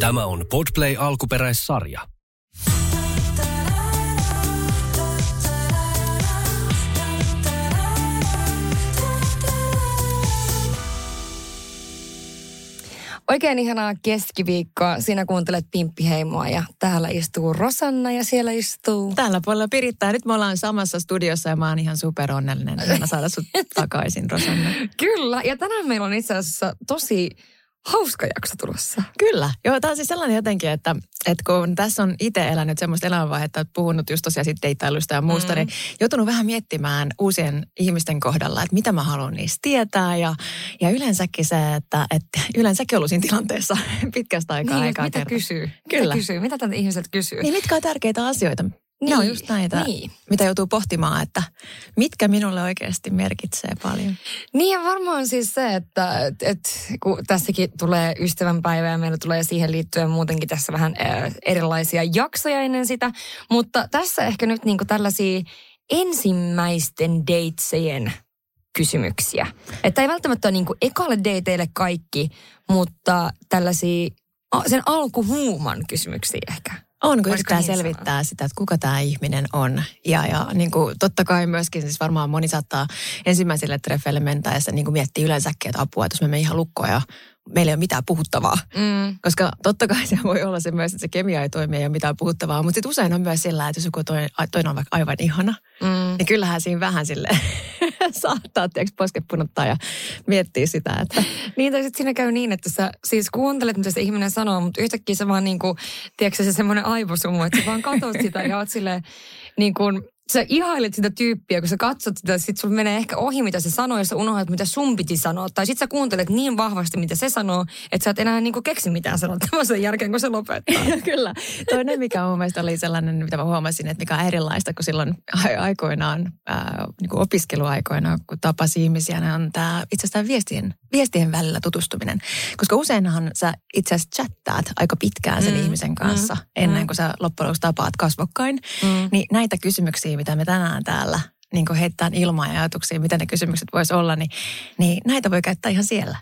Tämä on Podplay alkuperäissarja. Oikein ihanaa keskiviikkoa. Sinä kuuntelet Pimppiheimoa ja täällä istuu Rosanna ja siellä istuu... Tällä puolella Pirittää. Nyt me ollaan samassa studiossa ja mä oon ihan super onnellinen. Ihana saada sut takaisin, Rosanna. Kyllä. Ja tänään meillä on itse asiassa tosi hauska jakso tulossa. Kyllä. Joo, tämä on siis sellainen jotenkin, että, että kun tässä on itse elänyt semmoista elämänvaihetta, että puhunut just tosiaan sitten deittailusta ja muusta, mm. niin joutunut vähän miettimään uusien ihmisten kohdalla, että mitä mä haluan niistä tietää. Ja, ja yleensäkin se, että, että yleensäkin ollut siinä tilanteessa pitkästä aikaa. Niin, aikaa mitä kertaa. kysyy? Kyllä. Mitä kysyy? Mitä tätä ihmiset kysyy? Niin mitkä on tärkeitä asioita? Niin, ne on just näitä, Niin. mitä joutuu pohtimaan, että mitkä minulle oikeasti merkitsee paljon. Niin ja varmaan siis se, että et, et, kun tässäkin tulee ystävänpäivä ja meillä tulee siihen liittyen muutenkin tässä vähän äh, erilaisia jaksoja ennen sitä. Mutta tässä ehkä nyt niinku tällaisia ensimmäisten datesejen kysymyksiä. Että ei välttämättä ole niinku ekalle dateille kaikki, mutta tällaisia sen alkuhuuman kysymyksiä ehkä. On, kun yrittää niin selvittää sitä, että kuka tämä ihminen on. Ja, ja niin kuin, totta kai myöskin siis varmaan moni saattaa ensimmäisille treffeille mentäessä niin kuin miettiä yleensäkin, että apua, että jos me menemme ihan lukkoon ja meillä ei ole mitään puhuttavaa. Mm. Koska totta kai se voi olla se myös, että se kemia ei toimi ja ei ole mitään puhuttavaa. Mutta sitten usein on myös sillä, että jos joku toinen, toinen on vaikka aivan ihana, Mm. niin kyllähän siinä vähän sille saattaa tiedätkö, posket punottaa ja miettiä sitä, että Niin, tai sitten siinä käy niin, että sä siis kuuntelet, mitä se ihminen sanoo, mutta yhtäkkiä se vaan niinku, tiedätkö se semmoinen aivosumu, että sä vaan katsot sitä ja oot silleen, niin kuin, sä ihailet sitä tyyppiä, kun sä katsot sitä, sit sulla menee ehkä ohi, mitä se sanoo, ja sä unohdat, mitä sun piti sanoa. Tai sit sä kuuntelet niin vahvasti, mitä se sanoo, että sä et enää niinku keksi mitään sanottavaa sen jälkeen, kun se lopettaa. Kyllä. Toinen, mikä mun mielestä oli sellainen, mitä mä huomasin, että mikä on erilaista kuin silloin aikoinaan, ää, niin kuin opiskeluaikoina, kun tapasi ihmisiä, niin on tämä itse asiassa viestien, viestien välillä tutustuminen. Koska useinhan sä itse asiassa chattaat aika pitkään sen Mm, ihmisen kanssa mm, mm, ennen mm. kuin sä loppujen lopuksi tapaat kasvokkain. Mm. Niin näitä kysymyksiä, mitä me tänään täällä niin kuin heittää ilmaan ja ajatuksia, mitä ne kysymykset vois olla, niin, niin näitä voi käyttää ihan siellä.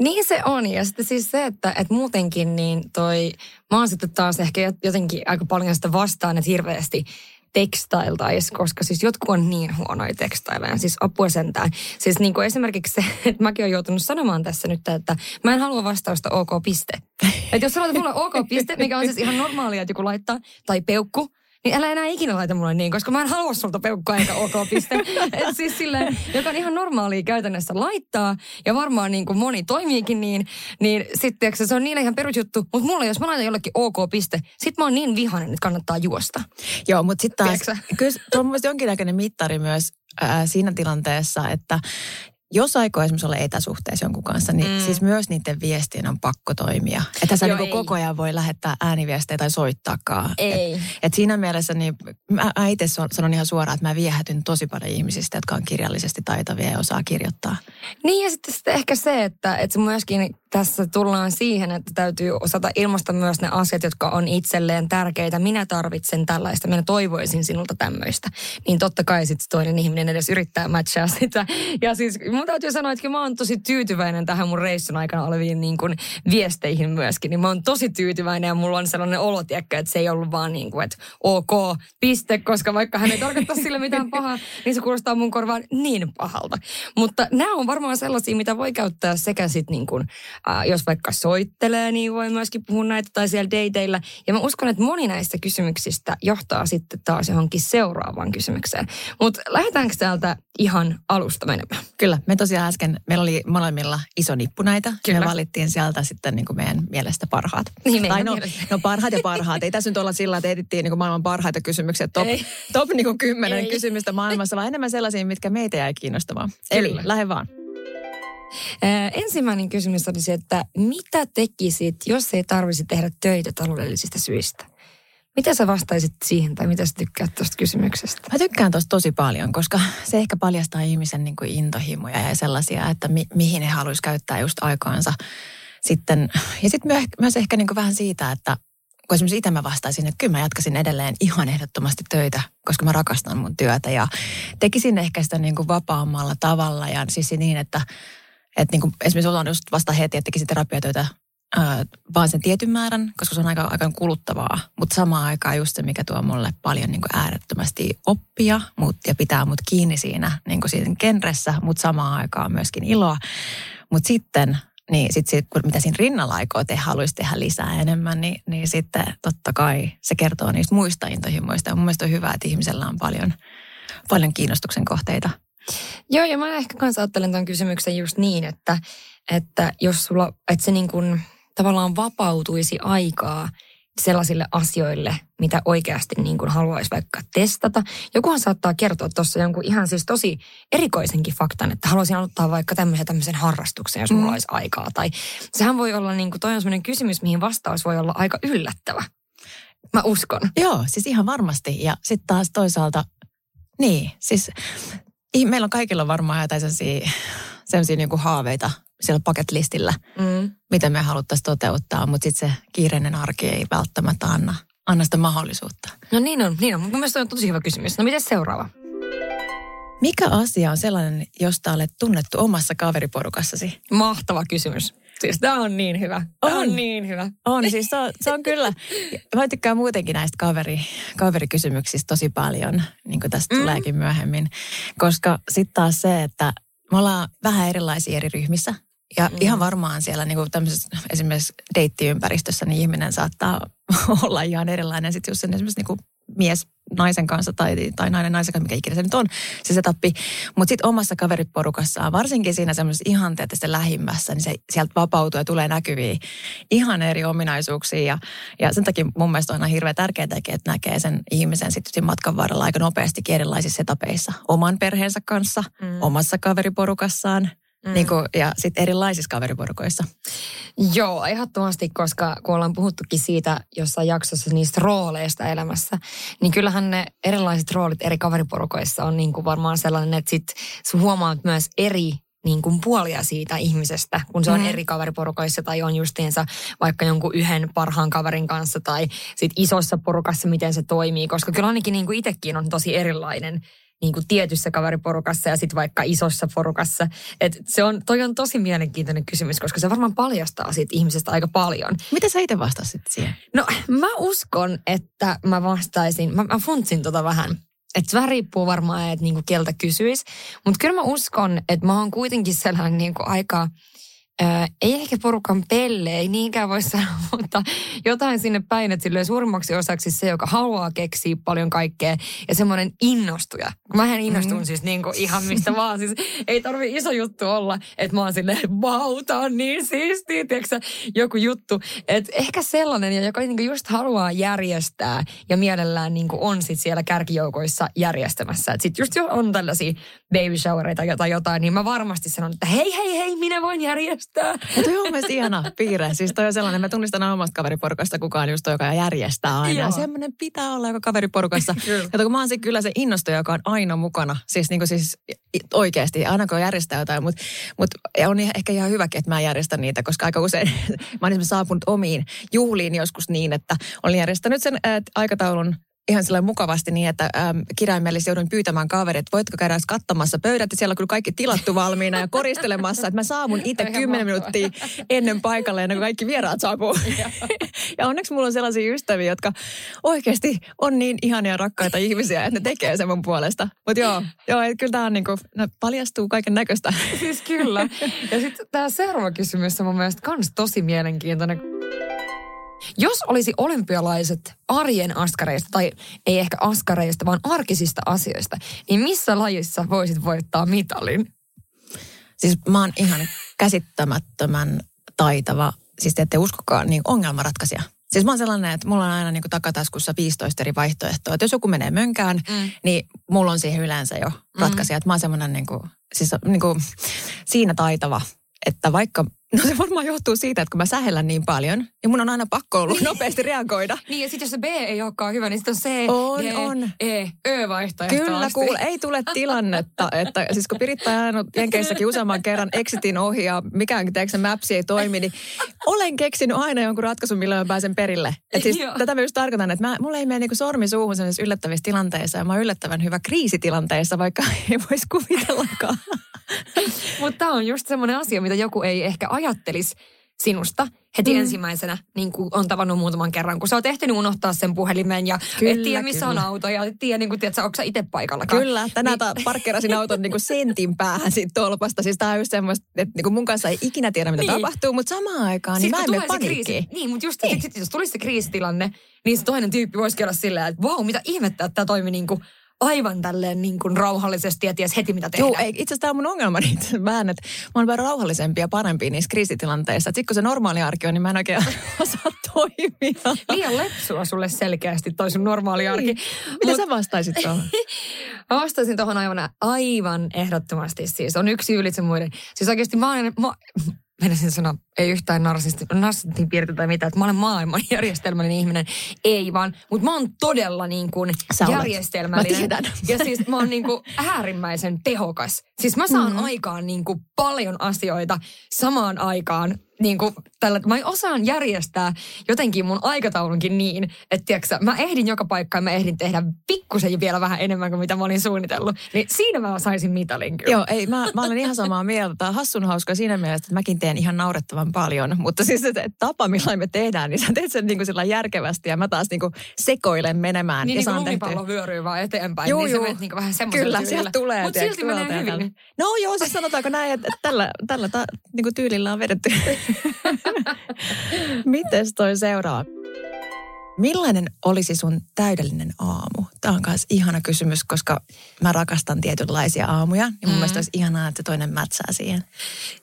Niin se on. Ja sitten siis se, että, että muutenkin niin toi, mä oon sitten taas ehkä jotenkin aika paljon sitä vastaan, että hirveästi tekstailtaisi, koska siis jotkut on niin huonoja tekstaileja, siis apua sentään. Siis niin kuin esimerkiksi se, että mäkin olen joutunut sanomaan tässä nyt, että mä en halua vastausta OK piste. Että jos sä laitat mulle OK piste, mikä on siis ihan normaalia, että joku laittaa, tai peukku, niin älä enää ikinä laita mulle niin, koska mä en halua sulta peukkua eikä ok piste. Et siis silleen, joka on ihan normaalia käytännössä laittaa, ja varmaan niin kuin moni toimiikin niin, niin sitten se on niille ihan perusjuttu. Mutta mulle, jos mä laitan jollekin ok piste, sit mä oon niin vihainen, että kannattaa juosta. Joo, mutta sitten taas, kyllä tuo on mun mielestä jonkinnäköinen mittari myös ää, siinä tilanteessa, että jos aikoo esimerkiksi olla etäsuhteessa jonkun kanssa, niin Mm. siis myös niiden viestien on pakko toimia. Että sä Joo, ei. koko ajan voi lähettää ääniviestejä tai soittaakaan. Ei. Et, et siinä mielessä niin mä, mä itse sanon ihan suoraan, että mä viehätyn tosi paljon ihmisistä, jotka on kirjallisesti taitavia ja osaa kirjoittaa. Niin ja sitten, sitten ehkä se, että, että myöskin tässä tullaan siihen, että täytyy osata ilmaista myös ne asiat, jotka on itselleen tärkeitä. Minä tarvitsen tällaista, minä toivoisin sinulta tämmöistä. Niin totta kai sitten toinen ihminen edes yrittää matchaa sitä. Ja siis mun täytyy sanoa, että mä oon tosi tyytyväinen tähän mun reissun aikana oleviin niin kuin viesteihin myöskin. Niin mä oon tosi tyytyväinen ja mulla on sellainen olo, että se ei ollut vaan niin kuin, että ok, piste, koska vaikka hän ei tarkoita sille mitään pahaa, niin se kuulostaa mun korvaan niin pahalta. Mutta nämä on varmaan sellaisia, mitä voi käyttää sekä sitten niin kuin, äh, jos vaikka soittelee, niin voi myöskin puhua näitä tai siellä dateilla. Ja mä uskon, että moni näistä kysymyksistä johtaa sitten taas johonkin seuraavaan kysymykseen. Mutta lähdetäänkö täältä ihan alusta menemään? Kyllä, me tosiaan äsken, meillä oli molemmilla iso nippu näitä. Kyllä. Me valittiin sieltä sitten niin kuin meidän mielestä parhaat. Niin, tai no, mielestä. no parhaat ja parhaat. Ei tässä nyt olla sillä, että etittiin niin kuin maailman parhaita kysymyksiä. Top, Ei. top niin kuin kymmenen Ei. kysymystä maailmassa, vaan enemmän sellaisia, mitkä meitä jäi kiinnostamaan. Eli lähde vaan. Äh, ensimmäinen kysymys oli se, että mitä tekisit, jos ei tarvisi tehdä töitä taloudellisista syistä? Mitä sä vastaisit siihen tai mitä sä tykkäät tuosta kysymyksestä? Mä tykkään tosta tosi paljon, koska se ehkä paljastaa ihmisen niin kuin intohimoja ja sellaisia, että mi, mihin he haluaisi käyttää just aikaansa. Sitten, ja sitten myös, myös ehkä niin kuin vähän siitä, että kun esimerkiksi itse mä vastaisin, että kyllä mä jatkaisin edelleen ihan ehdottomasti töitä, koska mä rakastan mun työtä ja tekisin ehkä sitä niin kuin vapaammalla tavalla ja siis niin, että, että niin kuin esimerkiksi ollaan just vasta heti, että tekisin terapiatöitä äh, vaan sen tietyn määrän, koska se on aika, aika kuluttavaa. Mutta samaan aikaan just se, mikä tuo mulle paljon niin kuin äärettömästi oppia mut, ja pitää mut kiinni siinä, niin kuin siinä genressä, mutta samaan aikaan myöskin iloa. Mutta sitten niin sit, sit, kun mitä siinä rinnalla aikoo tehdä, haluaisi tehdä lisää enemmän, niin, niin sitten totta kai se kertoo niistä muista intohimoista. Ja mun mielestä on hyvä, että ihmisellä on paljon, paljon kiinnostuksen kohteita. Joo, ja mä ehkä kanssa ajattelen tämän kysymyksen just niin, että, että jos sulla, että se niin kuin tavallaan vapautuisi aikaa sellaisille asioille, mitä oikeasti niin kuin haluaisi vaikka testata. Jokuhan saattaa kertoa tuossa jonkun ihan siis tosi erikoisenkin faktan, että haluaisin aloittaa vaikka tämmöisen, tämmöisen harrastuksen, jos mulla mm. olisi aikaa. Tai sehän voi olla, niin kuin, toi on sellainen kysymys, mihin vastaus voi olla aika yllättävä. Mä uskon. Joo, siis ihan varmasti. Ja sitten taas toisaalta, niin, siis meillä on kaikilla varmaan jotain sellaisia, sellaisia niin kuin haaveita siellä paketlistillä, mm. mitä me haluttaisiin toteuttaa, mutta sitten se kiireinen arki ei välttämättä anna, anna sitä mahdollisuutta. No niin on, niin on. Mun mielestä on tosi hyvä kysymys. No miten seuraava? Mikä asia on sellainen, josta olet tunnettu omassa kaveriporukassasi? Mahtava kysymys. Siis tämä on niin hyvä. Tämä on, on niin hyvä. On, siis se on, se on kyllä. Mä tykkään muutenkin näistä kaveri, kaverikysymyksistä tosi paljon, niin kuin tästä mm. tuleekin myöhemmin. Koska sitten taas se, että me ollaan vähän erilaisia eri ryhmissä. Ja mm. ihan varmaan siellä niin kuin tämmöisessä esimerkiksi deittiympäristössä niin ihminen saattaa olla ihan erilainen. Sitten jos sen esimerkiksi niin kuin mies naisen kanssa tai, tai nainen naisen kanssa, mikä ikinä se nyt on, se setappi. Mutta sitten omassa kaveriporukassaan, varsinkin siinä semmoisessa sitten lähimmässä, niin se sieltä vapautuu ja tulee näkyviä ihan eri ominaisuuksia. Ja, ja sen takia mun mielestä on aina hirveän tärkeää, että näkee sen ihmisen sitten matkan varrella aika nopeasti erilaisissa setapeissa. Oman perheensä kanssa, mm. omassa kaveriporukassaan, Mm. Niin kuin, ja sitten erilaisissa kaveriporukoissa. Joo, ehdottomasti, koska kun ollaan puhuttukin siitä jossain jaksossa niistä rooleista elämässä, niin kyllähän ne erilaiset roolit eri kaveriporukoissa on niin kuin varmaan sellainen, että sit huomaat myös eri niin kuin puolia siitä ihmisestä, kun se on mm. eri kaveriporukoissa tai on justiinsa vaikka jonkun yhden parhaan kaverin kanssa tai sit isossa porukassa, miten se toimii, koska kyllä ainakin niin kuin itsekin on tosi erilainen niin kuin tietyssä kaveriporukassa ja sitten vaikka isossa porukassa. Et se on, toi on tosi mielenkiintoinen kysymys, koska se varmaan paljastaa siitä ihmisestä aika paljon. Mitä sä itse vastasit siihen? No mä uskon, että mä vastaisin, mä, mä funtsin tota vähän. Että vähän riippuu varmaan, että niinku keltä kysyisi. Mutta kyllä mä uskon, että mä oon kuitenkin sellainen niinku aika Ei ehkä porukan pelle, ei niinkään voi sanoa, mutta jotain sinne päin, että silleen suurimmaksi osaksi se, joka haluaa keksiä paljon kaikkea ja semmoinen innostuja. Mähän innostun mm. siis niin kuin ihan mistä vaan. Siis ei tarvi iso juttu olla, että mä oon silleen, vau, on niin siistiä, tiedätkö joku juttu. Et ehkä sellainen, ja joka niin just haluaa järjestää ja mielellään niin kuin on sit siellä kärkijoukoissa järjestämässä. Että sit just jos on tällaisia baby showereita tai jotain, niin mä varmasti sanon, että hei, hei, hei, minä voin järjestää. Ja toi on mielestäni ihana piirre. Siis toi on sellainen, mä tunnistan omasta kaveriporukasta kukaan just toi, joka järjestää aina. Joo. Semmoinen pitää olla joka kaveriporukassa. ja kun mä oon se, kyllä se innostuja, joka on aina mukana. Siis, niin kuin siis oikeasti, aina kun järjestää jotain. Mutta mut, on ehkä ihan hyväkin, että mä järjestän niitä, koska aika usein mä oon saapunut omiin juhliin joskus niin, että olen järjestänyt sen aikataulun ihan sillä mukavasti niin, että ähm, kirjaimellisesti joudun pyytämään kaverit, että voitko käydä katsomassa pöydät, ja siellä on kyllä kaikki tilattu valmiina ja koristelemassa, että mä saavun itse kymmenen minuuttia ennen paikalle, ennen kuin kaikki vieraat saapuu. ja onneksi mulla on sellaisia ystäviä, jotka oikeasti on niin ihania rakkaita ihmisiä, että ne tekee sen mun puolesta. Mutta joo, joo kyllä tämä on niin kuin, no, paljastuu kaiken näköistä. siis kyllä. Ja sitten tämä seuraava kysymys on mun mielestä kans tosi mielenkiintoinen. Jos olisi olympialaiset arjen askareista, tai ei ehkä askareista, vaan arkisista asioista, niin missä lajissa voisit voittaa mitalin? Siis mä oon ihan käsittämättömän taitava, siis te ette uskokaan, niin ongelmanratkaisija. Siis mä oon sellainen, että mulla on aina niin kuin takataskussa 15 eri vaihtoehtoa. Että jos joku menee mönkään, mm. niin mulla on siihen yleensä jo ratkaisija. Mm. Että mä oon semmoinen niin kuin, siis niin kuin siinä taitava, että vaikka No se varmaan johtuu siitä, että kun mä sähellän niin paljon, ja mun on aina pakko ollut nopeasti reagoida. niin, ja sitten jos se B ei olekaan hyvä, niin sitten on C, on, D, on. E, Ö vaihtoehto Kyllä, kuule, ei tule tilannetta, että siis kun Piritta on ajanut Jenkeissäkin useamman kerran exitin ohi ja mikään teeksi mapsi ei toimi, niin olen keksinyt aina jonkun ratkaisun, millä mä pääsen perille. Et siis tätä mä just tarkoitan, että mä, mulla ei mene niinku sormi suuhun yllättävissä tilanteissa, ja mä oon yllättävän hyvä kriisitilanteessa, vaikka ei voisi kuvitellakaan. Mutta tämä on just semmoinen asia, mitä joku ei ehkä ajattelisi sinusta heti mm. ensimmäisenä, niin kuin on tavannut muutaman kerran, kun sä oot ehtinyt unohtaa sen puhelimen ja kyllä, et tiedä, missä kyllä. on auto ja et tiedä, niin kuin, tiedät, onko sä itse paikalla. Kyllä, tänään niin. parkkerasin auton niin kuin sentin päähän siitä tolpasta. Siis tää on just semmoista, että niin kuin mun kanssa ei ikinä tiedä, mitä niin. tapahtuu, mutta samaan aikaan niin mä en mene kriisi, Niin, mutta just niin. sit, jos tulisi se kriisitilanne, niin se toinen tyyppi voisi olla silleen, että vau, wow, mitä ihmettä, että tämä toimi niin kuin aivan tälleen niin kuin rauhallisesti ja ties heti mitä tehdä. Joo, ei, itse asiassa tämä on mun ongelma niin vähän, että mä oon vähän rauhallisempi ja parempi niissä kriisitilanteissa. Sitten kun se normaali arki on, niin mä en oikein osaa toimia. Liian lepsua sulle selkeästi toi sun normaali arki. Niin. Mitä Mut... sä vastaisit tuohon? mä vastaisin tuohon aivan, aivan ehdottomasti. Siis on yksi ylitse muiden. Siis oikeasti mä olen, mä, menisin sanoa, ei yhtään narsistin piirteitä tai mitään, että mä olen maailman järjestelmällinen ihminen. Ei vaan, mutta mä oon todella niin kuin järjestelmällinen. Ja siis mä oon niin kuin äärimmäisen tehokas. Siis mä saan mm-hmm. aikaan niin kuin paljon asioita samaan aikaan niin kuin tällä, mä osaan järjestää jotenkin mun aikataulunkin niin, että tiiäksä, mä ehdin joka paikkaan, mä ehdin tehdä pikkusen vielä vähän enemmän kuin mitä mä olin suunnitellut. Niin siinä mä saisin mitalin kyllä. Joo, ei, mä, mä olen ihan samaa mieltä. Tämä on hassun hauska siinä mielessä, että mäkin teen ihan naurettavan paljon. Mutta siis se tapa, millä me tehdään, niin sä teet sen niin kuin sillä järkevästi ja mä taas niin kuin sekoilen menemään. Niin, ja niin kuin lumipallo vyöryy vaan eteenpäin, juu, niin sä menet niin vähän semmoisella Kyllä, sieltä tulee. Mutta silti menee hyvin. No joo, siis sanotaanko näin, että tällä, tällä ta, niin kuin tyylillä on vedetty. Mites toi seuraava? Millainen olisi sun täydellinen aamu? Tämä on myös ihana kysymys, koska mä rakastan tietynlaisia aamuja. Ja mun mm. mielestä olisi ihanaa, että toinen mätsää siihen.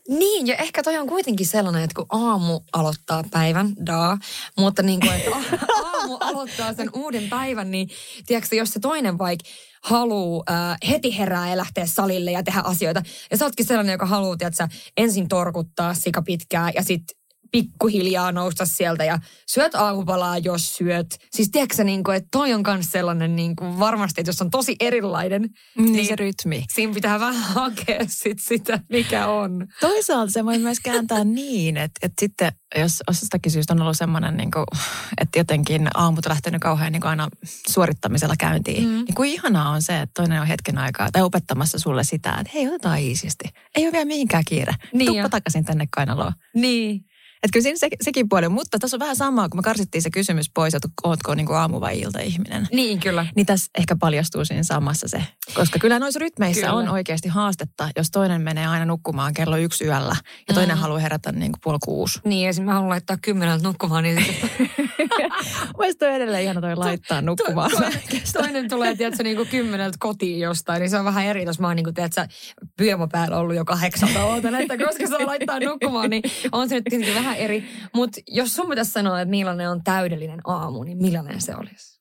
Niin, ja ehkä toi on kuitenkin sellainen, että kun aamu aloittaa päivän, daa, mutta niin kuin, että aamu aloittaa sen uuden päivän, niin tiedätkö, jos se toinen vaikka haluu äh, heti herää ja lähteä salille ja tehdä asioita. Ja sä ootkin sellainen, joka haluaa, että ensin torkuttaa sika pitkää ja sitten pikkuhiljaa nousta sieltä ja syöt aamupalaa, jos syöt. Siis tiedätkö niin kuin, että toi on myös sellainen niin kuin varmasti, että jos on tosi erilainen. Niin, niin se rytmi. Siinä pitää vähän hakea sit sitä, mikä on. Toisaalta se voi myös kääntää niin, että, että sitten jos osastakin syystä on ollut semmoinen, niin kuin, että jotenkin aamut on lähtenyt kauhean niin kuin aina suorittamisella käyntiin. Mm. Niin kuin ihanaa on se, että toinen on hetken aikaa tai opettamassa sulle sitä, että hei, otetaan iisisti. Ei ole vielä mihinkään kiire. Niin Tuppa takaisin tänne kainaloon. Niin. Että kyllä siinä se, sekin puoli, mutta tässä on vähän samaa, kun me karsittiin se kysymys pois, että ootko niin kuin aamu- vai ilta-ihminen. Niin, kyllä. Niin tässä ehkä paljastuu siinä samassa se. Koska kyllä noissa rytmeissä kyllä. on oikeasti haastetta, jos toinen menee aina nukkumaan kello yksi yöllä ja toinen mm. haluaa herätä niin kuin puoli kuusi. Niin, esimerkiksi mä haluan laittaa kymmeneltä nukkumaan, niin Mielestäni toi edelleen ihan toi laittaa nukkumaan. To, to, toinen tulee, tiedätkö, niin kuin kymmeneltä kotiin jostain, niin se on vähän eri, jos mä oon niin kuin, tiedätkö, pyömä päällä ollut jo kahdeksalta ootan, että koska saa laittaa nukkumaan, niin on se nyt tietenkin vähän eri. Mutta jos sun pitäisi sanoa, että millainen on täydellinen aamu, niin millainen se olisi?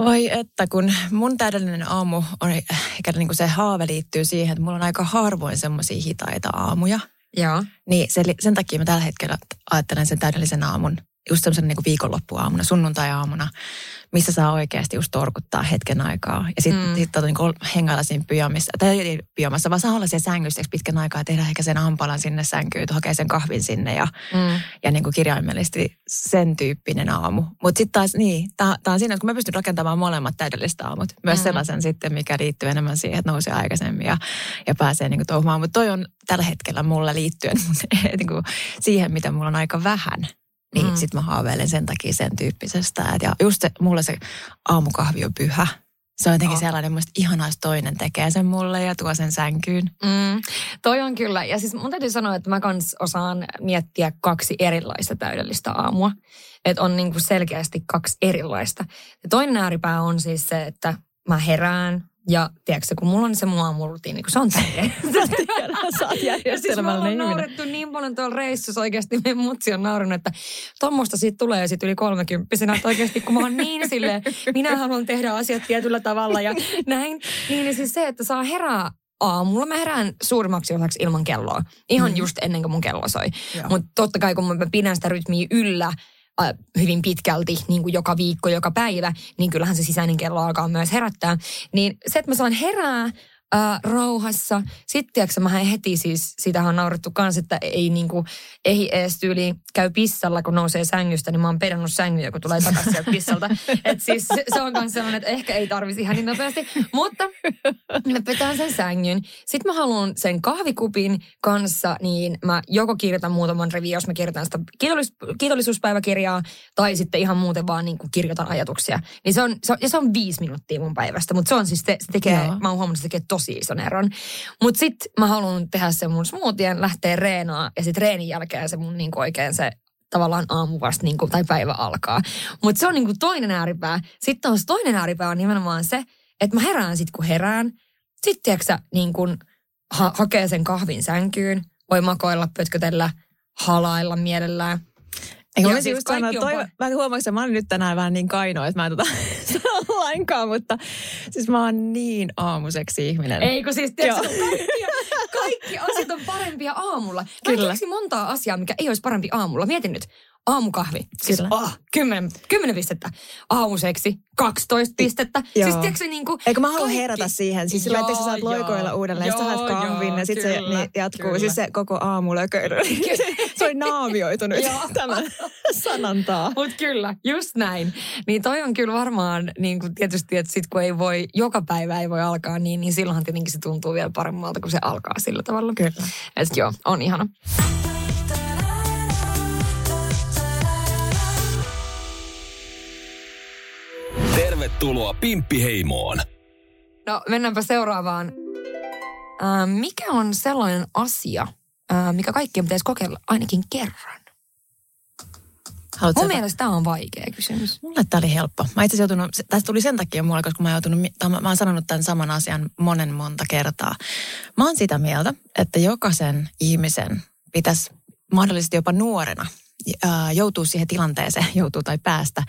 Oi että kun mun täydellinen aamu on, ehkä niin kuin se haave liittyy siihen, että mulla on aika harvoin semmoisia hitaita aamuja. Joo. Niin se, sen takia mä tällä hetkellä ajattelen sen täydellisen aamun just semmoisen niin viikonloppuaamuna, sunnuntai-aamuna, missä saa oikeasti just torkuttaa hetken aikaa. Ja sitten mm. sit, tota, niin hengailla siinä pyjamissa, tai ei pyjamassa, vaan saa olla siellä sängyssä pitkän aikaa ja tehdä ehkä sen ampalan sinne sänkyyn, hakea sen kahvin sinne ja, mm. ja niin kuin kirjaimellisesti sen tyyppinen aamu. Mutta sitten taas niin, tämä on siinä, kun mä pystyn rakentamaan molemmat täydelliset aamut. Myös mm. sellaisen sitten, mikä liittyy enemmän siihen, että nousee aikaisemmin ja, ja pääsee niin kuin touhumaan. Mutta toi on tällä hetkellä mulle liittyen niin kuin siihen, mitä mulla on aika vähän niin mm. sitten mä haaveilen sen takia sen tyyppisestä. ja just se, mulle se aamukahvi on pyhä. Se on jotenkin oh. sellainen, että ihanaa, jos toinen tekee sen mulle ja tuo sen sänkyyn. Mm, toi on kyllä. Ja siis mun täytyy sanoa, että mä kans osaan miettiä kaksi erilaista täydellistä aamua. Että on niinku selkeästi kaksi erilaista. Ja toinen ääripää on siis se, että mä herään, ja tiedätkö, kun mulla on se mua rutiini, kun se on tärkeä. Sä oot ja siis mä oon naurettu niin paljon tuolla reissussa oikeasti. Meidän mutsi on naurannut, että tuommoista siitä tulee sit yli kolmekymppisenä. Että oikeasti kun mä oon niin silleen, minä haluan tehdä asiat tietyllä tavalla ja näin. Niin, niin siis se, että saa herää aamulla mä herään suurimmaksi osaksi ilman kelloa. Ihan mm. just ennen kuin mun kello soi. Mutta totta kai kun mä pidän sitä rytmiä yllä, hyvin pitkälti niin kuin joka viikko, joka päivä, niin kyllähän se sisäinen kello alkaa myös herättää. Niin se, että mä saan herää ää, rauhassa. Sitten tiedätkö, mä heti siis, sitähän on naurettu kanssa, että ei niinku, ei edes tyyli käy pissalla, kun nousee sängystä, niin mä oon pedannut sängyä, kun tulee takaisin sieltä pissalta. Et siis se, se on myös sellainen, että ehkä ei tarvisi ihan niin nopeasti. Mutta mä petään sen sängyn. Sitten mä haluan sen kahvikupin kanssa, niin mä joko kirjoitan muutaman rivin, jos mä kirjoitan sitä kiitollis, kiitollisuuspäiväkirjaa, tai sitten ihan muuten vaan niin kuin kirjoitan ajatuksia. Niin se on, se on, ja se on viisi minuuttia mun päivästä, mutta se on siis, se, se tekee, Joo. mä oon huomannut, se tekee tosi ison eron. Mutta sitten mä haluan tehdä sen mun smoothien, lähteä reenaa, ja sitten reenin jälkeen se mun niin kuin oikein se tavallaan aamu vasta niin kuin, tai päivä alkaa. Mutta se on niin kuin toinen ääripää. Sitten on toinen ääripää on nimenomaan se, että mä herään sitten kun herään. Sitten tiedätkö niin kuin ha- hakee sen kahvin sänkyyn, voi makoilla, pötkötellä, halailla mielellään. Eikö mä siis just sanoa, toi, mä huomaan, että mä olen nyt tänään vähän niin kaino, että mä en tota lainkaan, mutta siis mä oon niin aamuseksi ihminen. Ei kun siis tiedätkö, kaikki, kaikki asiat on parempia aamulla. Kyllä. Mä montaa asiaa, mikä ei olisi parempi aamulla. Mietin nyt, aamukahvi. Siis Kyllä. Oh, 10, 10 pistettä. Aamuseksi 12 pistettä. Joo. Siis tiedätkö niin kuin Eikö mä haluan kaikki... herätä siihen. Siis sillä, että sä saat loikoilla uudelleen. Joo, sä saat kahvin ja sitten se niin jatkuu. Kyllä. Siis se koko aamu lököily. Se on naamioitunut tämän sanantaa. Mut kyllä, just näin. Niin toi on kyllä varmaan niin kuin tietysti, että sit kun ei voi, joka päivä ei voi alkaa niin, niin silloinhan tietenkin se tuntuu vielä paremmalta, kun se alkaa sillä tavalla. Kyllä. Et joo, on ihana. Tervetuloa Pimppiheimoon. No mennäänpä seuraavaan. Äh, mikä on sellainen asia, mikä kaikkien pitäisi kokeilla ainakin kerran? Haluatko Mun mielestä tämä on vaikea kysymys. Mulle tämä oli helppo. Mä itse joutunut, tästä tuli sen takia mulle, koska mä, joutunut, mä, mä oon sanonut tämän saman asian monen monta kertaa. Mä oon sitä mieltä, että jokaisen ihmisen pitäisi mahdollisesti jopa nuorena joutuu siihen tilanteeseen, joutuu tai päästä,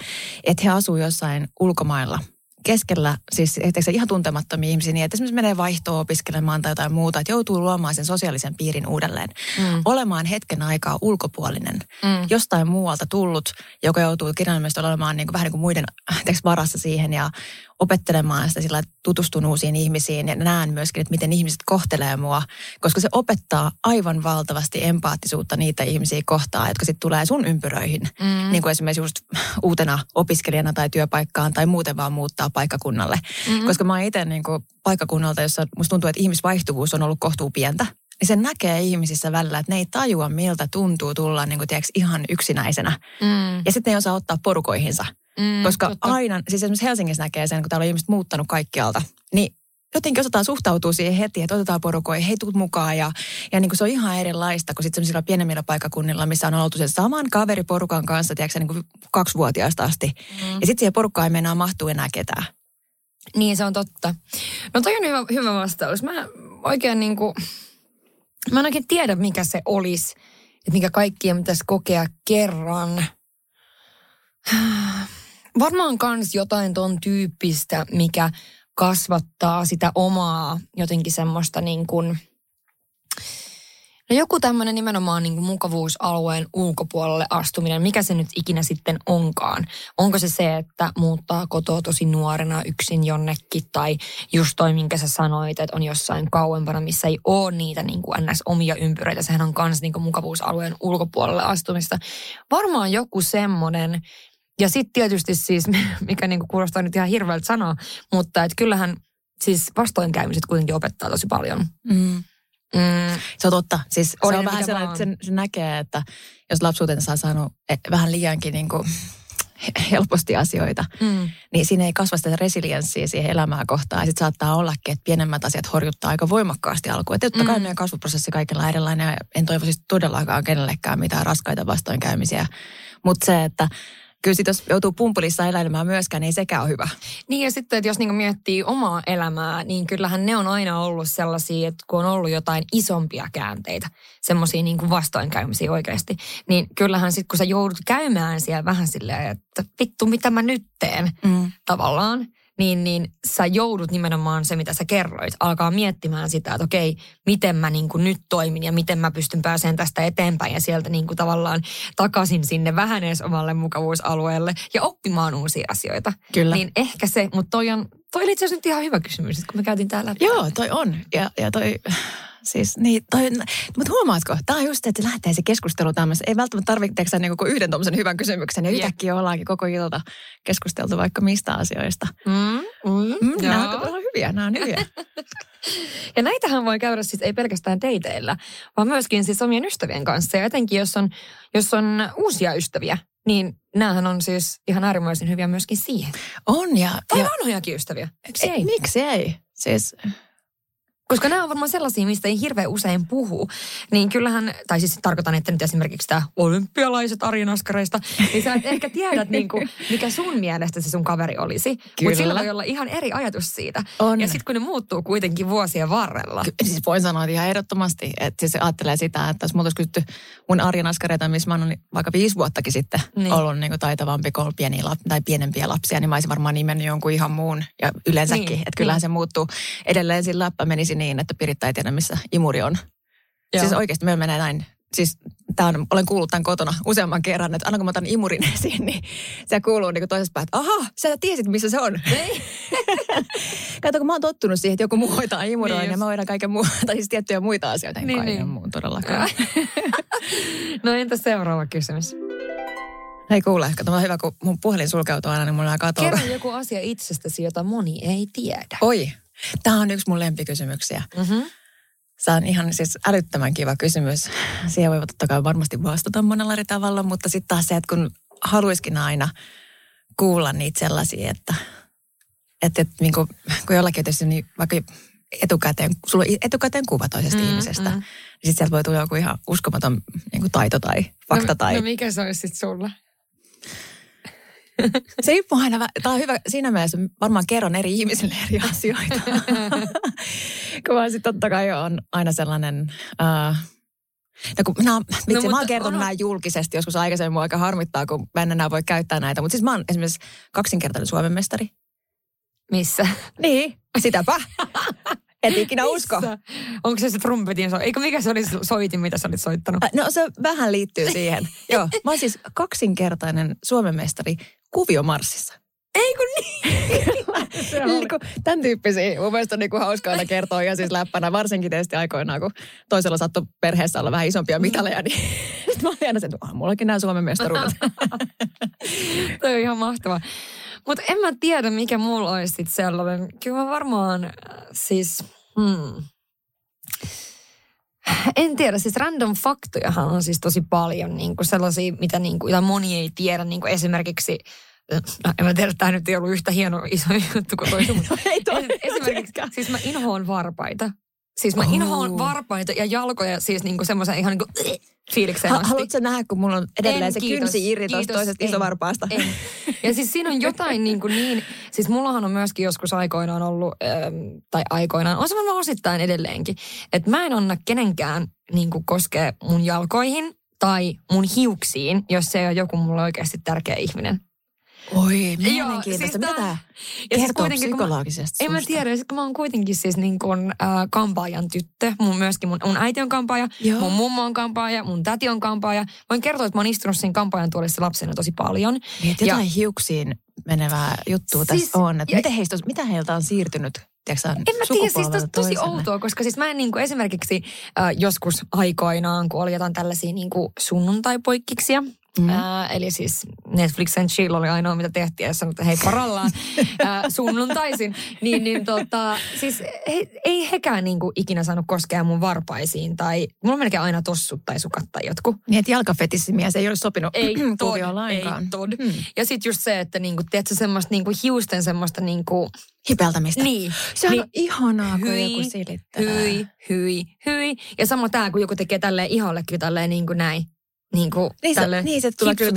että he asuu jossain ulkomailla keskellä, siis se ihan tuntemattomia ihmisiä, niin että esimerkiksi menee vaihtoon opiskelemaan tai jotain muuta, että joutuu luomaan sen sosiaalisen piirin uudelleen. Mm. Olemaan hetken aikaa ulkopuolinen, mm. jostain muualta tullut, joka joutuu kirjaimellisesti olemaan niin kuin, vähän niin kuin muiden varassa siihen ja opettelemaan sitä sillä, että tutustun uusiin ihmisiin ja näen myöskin, että miten ihmiset kohtelee mua, koska se opettaa aivan valtavasti empaattisuutta niitä ihmisiä kohtaan, jotka sitten tulee sun ympyröihin. Mm. Niin kuin esimerkiksi just uutena opiskelijana tai työpaikkaan tai muuten vaan muuttaa paikkakunnalle. Mm. Koska mä oon itse niin paikkakunnalta, jossa musta tuntuu, että ihmisvaihtuvuus on ollut kohtuu pientä niin se näkee ihmisissä välillä, että ne ei tajua, miltä tuntuu tulla niin kuin, tiedätkö, ihan yksinäisenä. Mm. Ja sitten ne ei osaa ottaa porukoihinsa. Mm, Koska totta. aina, siis esimerkiksi Helsingissä näkee sen, kun täällä on ihmiset muuttanut kaikkialta, niin jotenkin osataan suhtautua siihen heti, että otetaan porukoihin, hei tuut mukaan. Ja, ja niin kuin se on ihan erilaista kuin sitten sellaisilla pienemmillä paikakunnilla, missä on oltu sen saman kaveriporukan kanssa, tiedätkö, niin kuin kaksivuotiaasta asti. Mm. Ja sitten siihen porukkaan ei mennä mahtuu enää ketään. Niin, se on totta. No toi on hyvä, hyvä vastaus. Mä oikein niin kuin, mä en oikein tiedä, mikä se olisi, että mikä kaikkien pitäisi kokea kerran varmaan kans jotain ton tyyppistä, mikä kasvattaa sitä omaa jotenkin semmoista niin kuin, no joku tämmöinen nimenomaan niin kuin mukavuusalueen ulkopuolelle astuminen, mikä se nyt ikinä sitten onkaan. Onko se se, että muuttaa kotoa tosi nuorena yksin jonnekin tai just toi, minkä sä sanoit, että on jossain kauempana, missä ei ole niitä niin kuin ns. omia ympyröitä. Sehän on kans niin kuin mukavuusalueen ulkopuolelle astumista. Varmaan joku semmoinen, ja sitten tietysti siis, mikä niinku kuulostaa nyt ihan hirveältä sanoa, mutta että kyllähän siis vastoinkäymiset kuitenkin opettaa tosi paljon. Mm. Mm. Se on totta. Siis on se on vähän sellainen, että se, se näkee, että jos lapsuutensa on saanut eh, vähän liiankin niin kuin helposti asioita, mm. niin siinä ei kasva sitä resilienssiä siihen elämää kohtaan. Ja sitten saattaa ollakin, että pienemmät asiat horjuttaa aika voimakkaasti alkuun. Että totta kai mm. meidän kasvuprosessi kaikilla erilainen ja en toivoisi todellakaan kenellekään mitään raskaita vastoinkäymisiä. Mutta se, että kyllä sit, jos joutuu pumpulissa eläilemään myöskään, niin ei sekään ole hyvä. Niin ja sitten, että jos niinku miettii omaa elämää, niin kyllähän ne on aina ollut sellaisia, että kun on ollut jotain isompia käänteitä, semmoisia niinku vastoinkäymisiä oikeasti, niin kyllähän sitten kun sä joudut käymään siellä vähän silleen, että vittu mitä mä nyt teen mm. tavallaan, niin, niin sä joudut nimenomaan se, mitä sä kerroit, alkaa miettimään sitä, että okei, miten mä niin kuin nyt toimin ja miten mä pystyn pääsemään tästä eteenpäin ja sieltä niin kuin tavallaan takaisin sinne vähän edes omalle mukavuusalueelle ja oppimaan uusia asioita. Kyllä. Niin ehkä se, mutta toi on, toi oli itse asiassa nyt ihan hyvä kysymys, kun me käytiin täällä. Joo, toi on. Ja, ja toi, siis niin, toi, mutta huomaatko, tämä on just, että lähtee se keskustelu tämmöisen. Ei välttämättä tarvitse niin koko yhden tuommoisen hyvän kysymyksen. Ja Jep. yhtäkkiä ollaankin koko ilta keskusteltu vaikka mistä asioista. Mm, mm, Mm, nämä on todella hyviä, nämä on hyviä. Ja näitähän voi käydä siis ei pelkästään dateilla, vaan myöskin siis omien ystävien kanssa. Ja etenkin jos on, jos on uusia ystäviä, niin näähän on siis ihan äärimmäisen hyviä myöskin siihen. On ja... Tai ja vanhojakin ystäviä, eikö ei, ei? miksi ei? Siis, Koska nämä on varmaan sellaisia, mistä ei hirveän usein puhu. Niin kyllähän, tai siis tarkoitan, että nyt esimerkiksi tämä olympialaiset arinaskareista, niin sä et ehkä tiedät, niin kuin, mikä sun mielestä se sun kaveri olisi. Mutta sillä voi olla ihan eri ajatus siitä. On. Ja sitten kun ne muuttuu kuitenkin vuosien varrella. Ky- Siis voin sanoa että ihan ehdottomasti, että siis se ajattelee sitä, että jos olisi kysytty mun arjen askareita, missä mä oon vaikka viisi vuottakin sitten Niin. niin. ollut niin kuin taitavampi kuin pieniä lap- tai pienempiä lapsia, niin mä olisin varmaan nimennyt jonkun ihan muun ja yleensäkin. Niin, Niin, että kyllähän niin. se muuttuu. Edelleen sillä läppä menisi niin, että Piritta ei tiedä, missä imuri on. Joo. Siis oikeasti me menee näin. Siis tää on, olen kuullut tämän kotona useamman kerran, että aina kun mä otan imurin esiin, niin se kuuluu niin toisesta päästä, aha, sä tiesit missä se on. Ei. Kato, kun mä oon tottunut siihen, että joku muu hoitaa imuroin Niin niin ja mä hoidan kaiken muun, tai siis tiettyjä muita asioita, en Niin, niin, niin. niin. muun todellakaan. No entä seuraava kysymys? Hei kuule, kato, on hyvä, kun mun puhelin sulkeutuu aina, niin mulla on katoa. Kerro joku asia itsestäsi, jota moni ei tiedä. Oi, tää on yksi mun lempikysymyksiä. Mm-hmm. Se on ihan siis älyttömän kiva kysymys. Siihen voi totta kai varmasti vastata monella eri tavalla, mutta sitten taas se, että kun haluaisikin aina kuulla niitä sellaisia, että, että, että niin kuin, kun jollakin on tietysti niin vaikka etukäteen, sulla on etukäteen kuva toisesta Mm, ihmisestä, mm. niin sitten sieltä voi tulla joku ihan uskomaton niin kuin taito tai fakta no, tai... No mikä se olisi sitten sulla? Se riippuu aina, tämä on hyvä siinä mielessä, varmaan kerron eri ihmisille eri asioita. kun mä sitten totta kai on aina sellainen... Uh, No kun minä, vitsi, no, mä mutta oon kertonut nämä julkisesti joskus aikaisemmin, mua aika harmittaa, kun mä en enää voi käyttää näitä. Mutta siis mä oon esimerkiksi kaksinkertainen Suomen mestari. Missä? Niin, sitäpä. Et ikinä usko. Missä? Onko se se trumpetin so? Eikö mikä se oli soitin, mitä sä olit soittanut? Äh, No se vähän liittyy siihen. Joo, mä oon siis kaksinkertainen Suomen mestari kuviomarssissa. Ei kun niin. Niin kuin, tämän tyyppisiä. Mun mielestä on niin hauskaa aina kertoa ihan siis läppänä, varsinkin tietysti aikoinaan, kun toisella sattui perheessä olla vähän isompia mitaleja, niin sit mä olin aina sen, että "Ah, mullakin nämä Suomen mestaruudet. Toi on ihan mahtavaa. Mutta en mä tiedä, mikä mulla olisi sit sellainen. Kyllä mä varmaan äh, siis... Hmm. En tiedä, siis random faktojahan on siis tosi paljon niin kuin sellaisia, mitä niin kuin, moni ei tiedä. Niin kuin esimerkiksi, no, en mä tiedä, tämä nyt ei ollut yhtä hieno iso juttu kuin toisen, mutta Ei toi Es- esimerkiksi, siis mä inhoon varpaita. Siis mä Oh. inhoon varpaita ja jalkoja siis niinku semmoisen ihan niinku äh, fiilikseen Ha- asti. Haluatko nähdä, kun mulla on edelleen En, se kiitos. kynsi irri tuosta toisesta isovarpaasta? En. Ja siis siinä on jotain niin, kuin niin, siis mullahan on myöskin joskus aikoinaan ollut, ähm, tai aikoinaan, on se varmaan osittain edelleenkin, että mä en anna kenenkään niin kuin koskea mun jalkoihin tai mun hiuksiin, jos se ei ole joku mulle oikeasti tärkeä ihminen. Oi, Joo, mielenkiintoista. siis Mitä tämä Ja siis kertoo kuitenkin, kun mä- En mä tiedä, sit kun mä oon kuitenkin siis niin kuin, äh, kampaajan tyttö. Mun myöskin mun, mun äiti on kampaaja, Joo. mun mummo on kampaaja, mun täti on kampaaja. Voin kertoa, että mä oon istunut siinä kampaajan tuolissa lapsena tosi paljon. Että jotain hiuksiin menevää juttua Siis- tässä on. Että ja- miten heistä, mitä heiltä on siirtynyt? Tiedätkö, En mä tiedä, siis tosi, outoa, koska siis mä en niin kuin esimerkiksi äh, joskus aikoinaan, kun oli jotain tällaisia niin kuin sunnuntaipoikkiksia, Mm. Ää, eli siis Netflix and Chill oli ainoa, mitä tehtiin, ja sanoi, että hei parallaan ää, sunnuntaisin. Niin, niin tota, siis he, ei hekään niinku ikinä saanut koskea mun varpaisiin, tai mulla on melkein aina tossut tai sukat tai jotkut. Niin, että jalkafetisimiä se ei ole sopinut Ei tod, kuvioon ei lainkaan. tod. Hmm. Ja sitten just se, että niinku, tiedätkö, semmoista niinku hiusten semmoista niinku, Hipeltämistä. niin. Se on niin, ihanaa, kun hyi, joku silittää. hyi, hyi, hyi. Ja sama tää, kun joku tekee tälleen ihollekin tälleen niin kuin näin. Niin kuin Niin se- tälle niin se tulee kyllä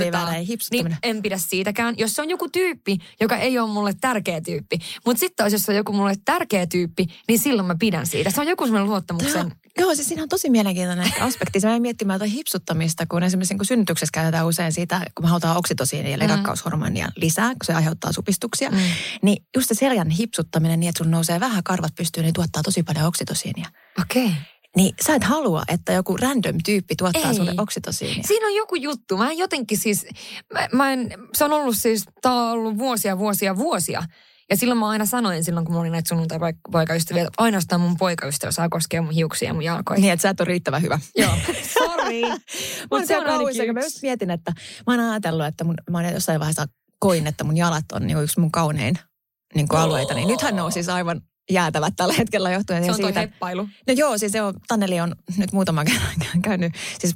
niin en pidä siitäkään. Jos se on joku tyyppi, joka ei ole mulle tärkeä tyyppi. Mutta sitten jos se on joku mulle tärkeä tyyppi, niin silloin mä pidän siitä. Se on joku semmoinen luottamuksen... Joo, joo, siis siinä on tosi mielenkiintoinen aspekti. Mä jäin miettimään tuota hipsuttamista, kun esimerkiksi kun synnytyksessä käytetään usein siitä, kun me halutaan oksitosiinia eli Mm. rakkaushormonia lisää, kun se aiheuttaa supistuksia. Mm. Niin just se selän hipsuttaminen niin, että sun nousee vähän karvat pystyyn, niin tuottaa tosi paljon oksitosiinia. Okei. Okay. Niin sä et halua, että joku random tyyppi tuottaa Ei. sulle oksitosiinia. Siinä on joku juttu. Mä en jotenkin siis, mä, mä en, se on ollut siis, tää on ollut vuosia, vuosia, vuosia. Ja silloin mä aina sanoin silloin, kun mulla oli näitä sunnuntai-poikaystäviä, että ainoastaan mun poikaystävä saa koskea mun hiuksia ja mun jalkoja. Niin, että sä et ole riittävän hyvä. Joo. Sorry. Mutta se on kauhean, mä just mietin, että mä oon ajatellut, että mun, mä oon jossain vaiheessa koin, että mun jalat on niin yksi mun kaunein niin kuin alueita. Niin nythän ne on siis aivan jäätävät tällä hetkellä johtuen Se on toi siitä. heppailu. No joo, siis se on, Taneli on nyt muutaman kerran käynyt, siis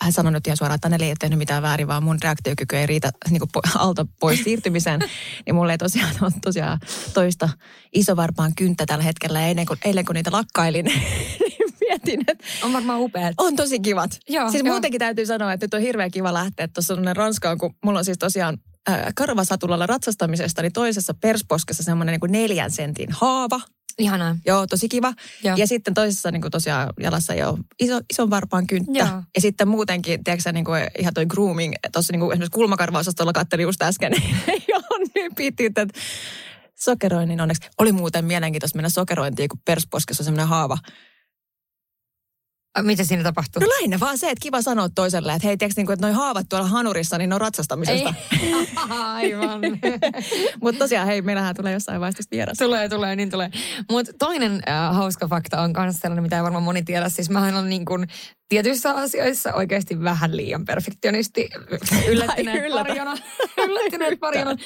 hän sanoi nyt ihan suoraan, että Taneli ei tehnyt mitään väärin, vaan mun reaktiokyky ei riitä niin kuin po- alta pois siirtymiseen. niin mulle ei tosiaan ole tosiaan toista isovarpaan kynttä tällä hetkellä. Ja eilen kun, eilen kun niitä lakkailin, niin mietin, että On varmaan upeat. on tosi kivat. Joo, siis joo. muutenkin täytyy sanoa, että nyt on hirveän kiva lähteä tuossa Ranskaan, kun mulla on siis tosiaan äh, karvasatulalla ratsastamisesta, niin toisessa persposkessa semmoinen niin kuin neljän sentin haava. Ihanaa. Joo, tosi kiva. Joo. Ja sitten toisessa niin kuin tosiaan jalassa jo iso, ison varpaan kynttä. Joo. Ja sitten muutenkin, tiedätkö niin kuin ihan toi grooming, tuossa niin kuin esimerkiksi kulmakarvaosastolla kattelin just äsken, ei ole niin pitit, että sokeroinnin onneksi. Oli muuten mielenkiintoista mennä sokerointiin, kun persposkessa on semmoinen haava. Mitä siinä tapahtuu? No lähinnä vaan se, että kiva sanoa toiselle, että hei, tiedätkö, niin kuin, että noi haavat tuolla hanurissa, niin ne on ratsastamisesta. Aivan. Mutta tosiaan, hei, meillähän tulee jossain vaiheessa vieras. tulee, tulee, niin tulee. Mutta toinen äh, hauska fakta on myös sellainen, mitä ei varmaan moni tiedä. Siis mähän on niin kuin tietyissä asioissa oikeasti vähän liian perfektionisti. Yllättyneet Yllätä. parjona. Yllättyneet parjona.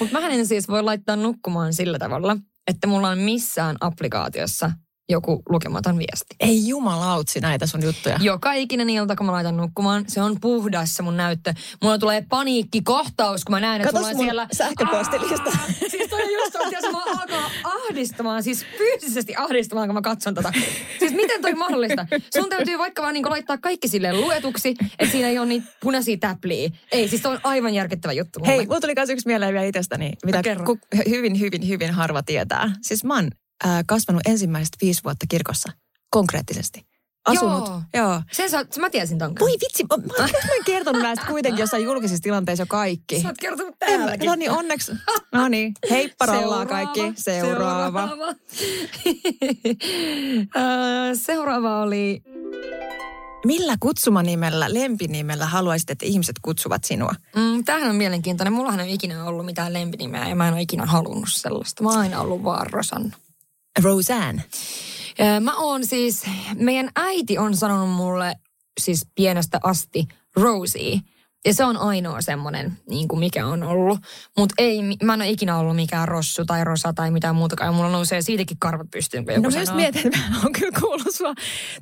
Mutta mä en siis voi laittaa nukkumaan sillä tavalla, että mulla on missään applikaatiossa joku lukematon viesti. Ei jumalautsi näitä sun juttuja. Joka ikinen ilta, kun mä laitan nukkumaan, se on puhdas se mun näyttö. Mulla tulee paniikkikohtaus, kun mä näen, että Katos sulla on siellä... sähköpostilista. Aa, Siis toi on just se mua alkaa ahdistamaan, siis fyysisesti ahdistamaan, kun mä katson tota. Siis miten toi mahdollista? Sun täytyy vaikka vaan niinku laittaa kaikki silleen luetuksi, että siinä ei ole niitä punaisia täpliä. Ei, siis toi on aivan järkyttävä juttu mulle. Hei, mulla tuli myös yksi mieleen vielä itsestäni, mitä No ku, hyvin, hyvin, hyvin harva tietää. Siis mä oon äh, kasvanut ensimmäiset viisi vuotta kirkossa konkreettisesti. Asunut. Joo. Joo. Sen sä, mä tiesin ton Voi vitsi, mä, mä, mä oon kertonut näistä kuitenkin jossain julkisissa tilanteissa jo kaikki. Sä oot kertonut En mä- täälläkin. No niin, onneksi. No niin, heippa rallaa kaikki. Seuraava. Seuraava. Ö, Seuraava oli Millä kutsumanimellä, lempinimellä haluaisit, että ihmiset kutsuvat sinua? Mm, tämähän on mielenkiintoinen. Mullahan ei ikinä ollut mitään lempinimeä ja mä en ole ikinä halunnut sellaista. Mä oon aina ollut vaan Rosanna. Roseanne. Ö, Mä oon siis, meidän äiti on sanonut mulle siis pienestä asti Rosie. Ja se on ainoa semmoinen, niin kuin mikä on ollut. Mutta ei, mä en ole ikinä ollut mikään Rossu tai Rosa tai mitään muutakaan. Ja mulla nousee siitäkin karvat pystyyn, kun joku No mä just sanoo. mietin, että mä oon kyllä kuullut sua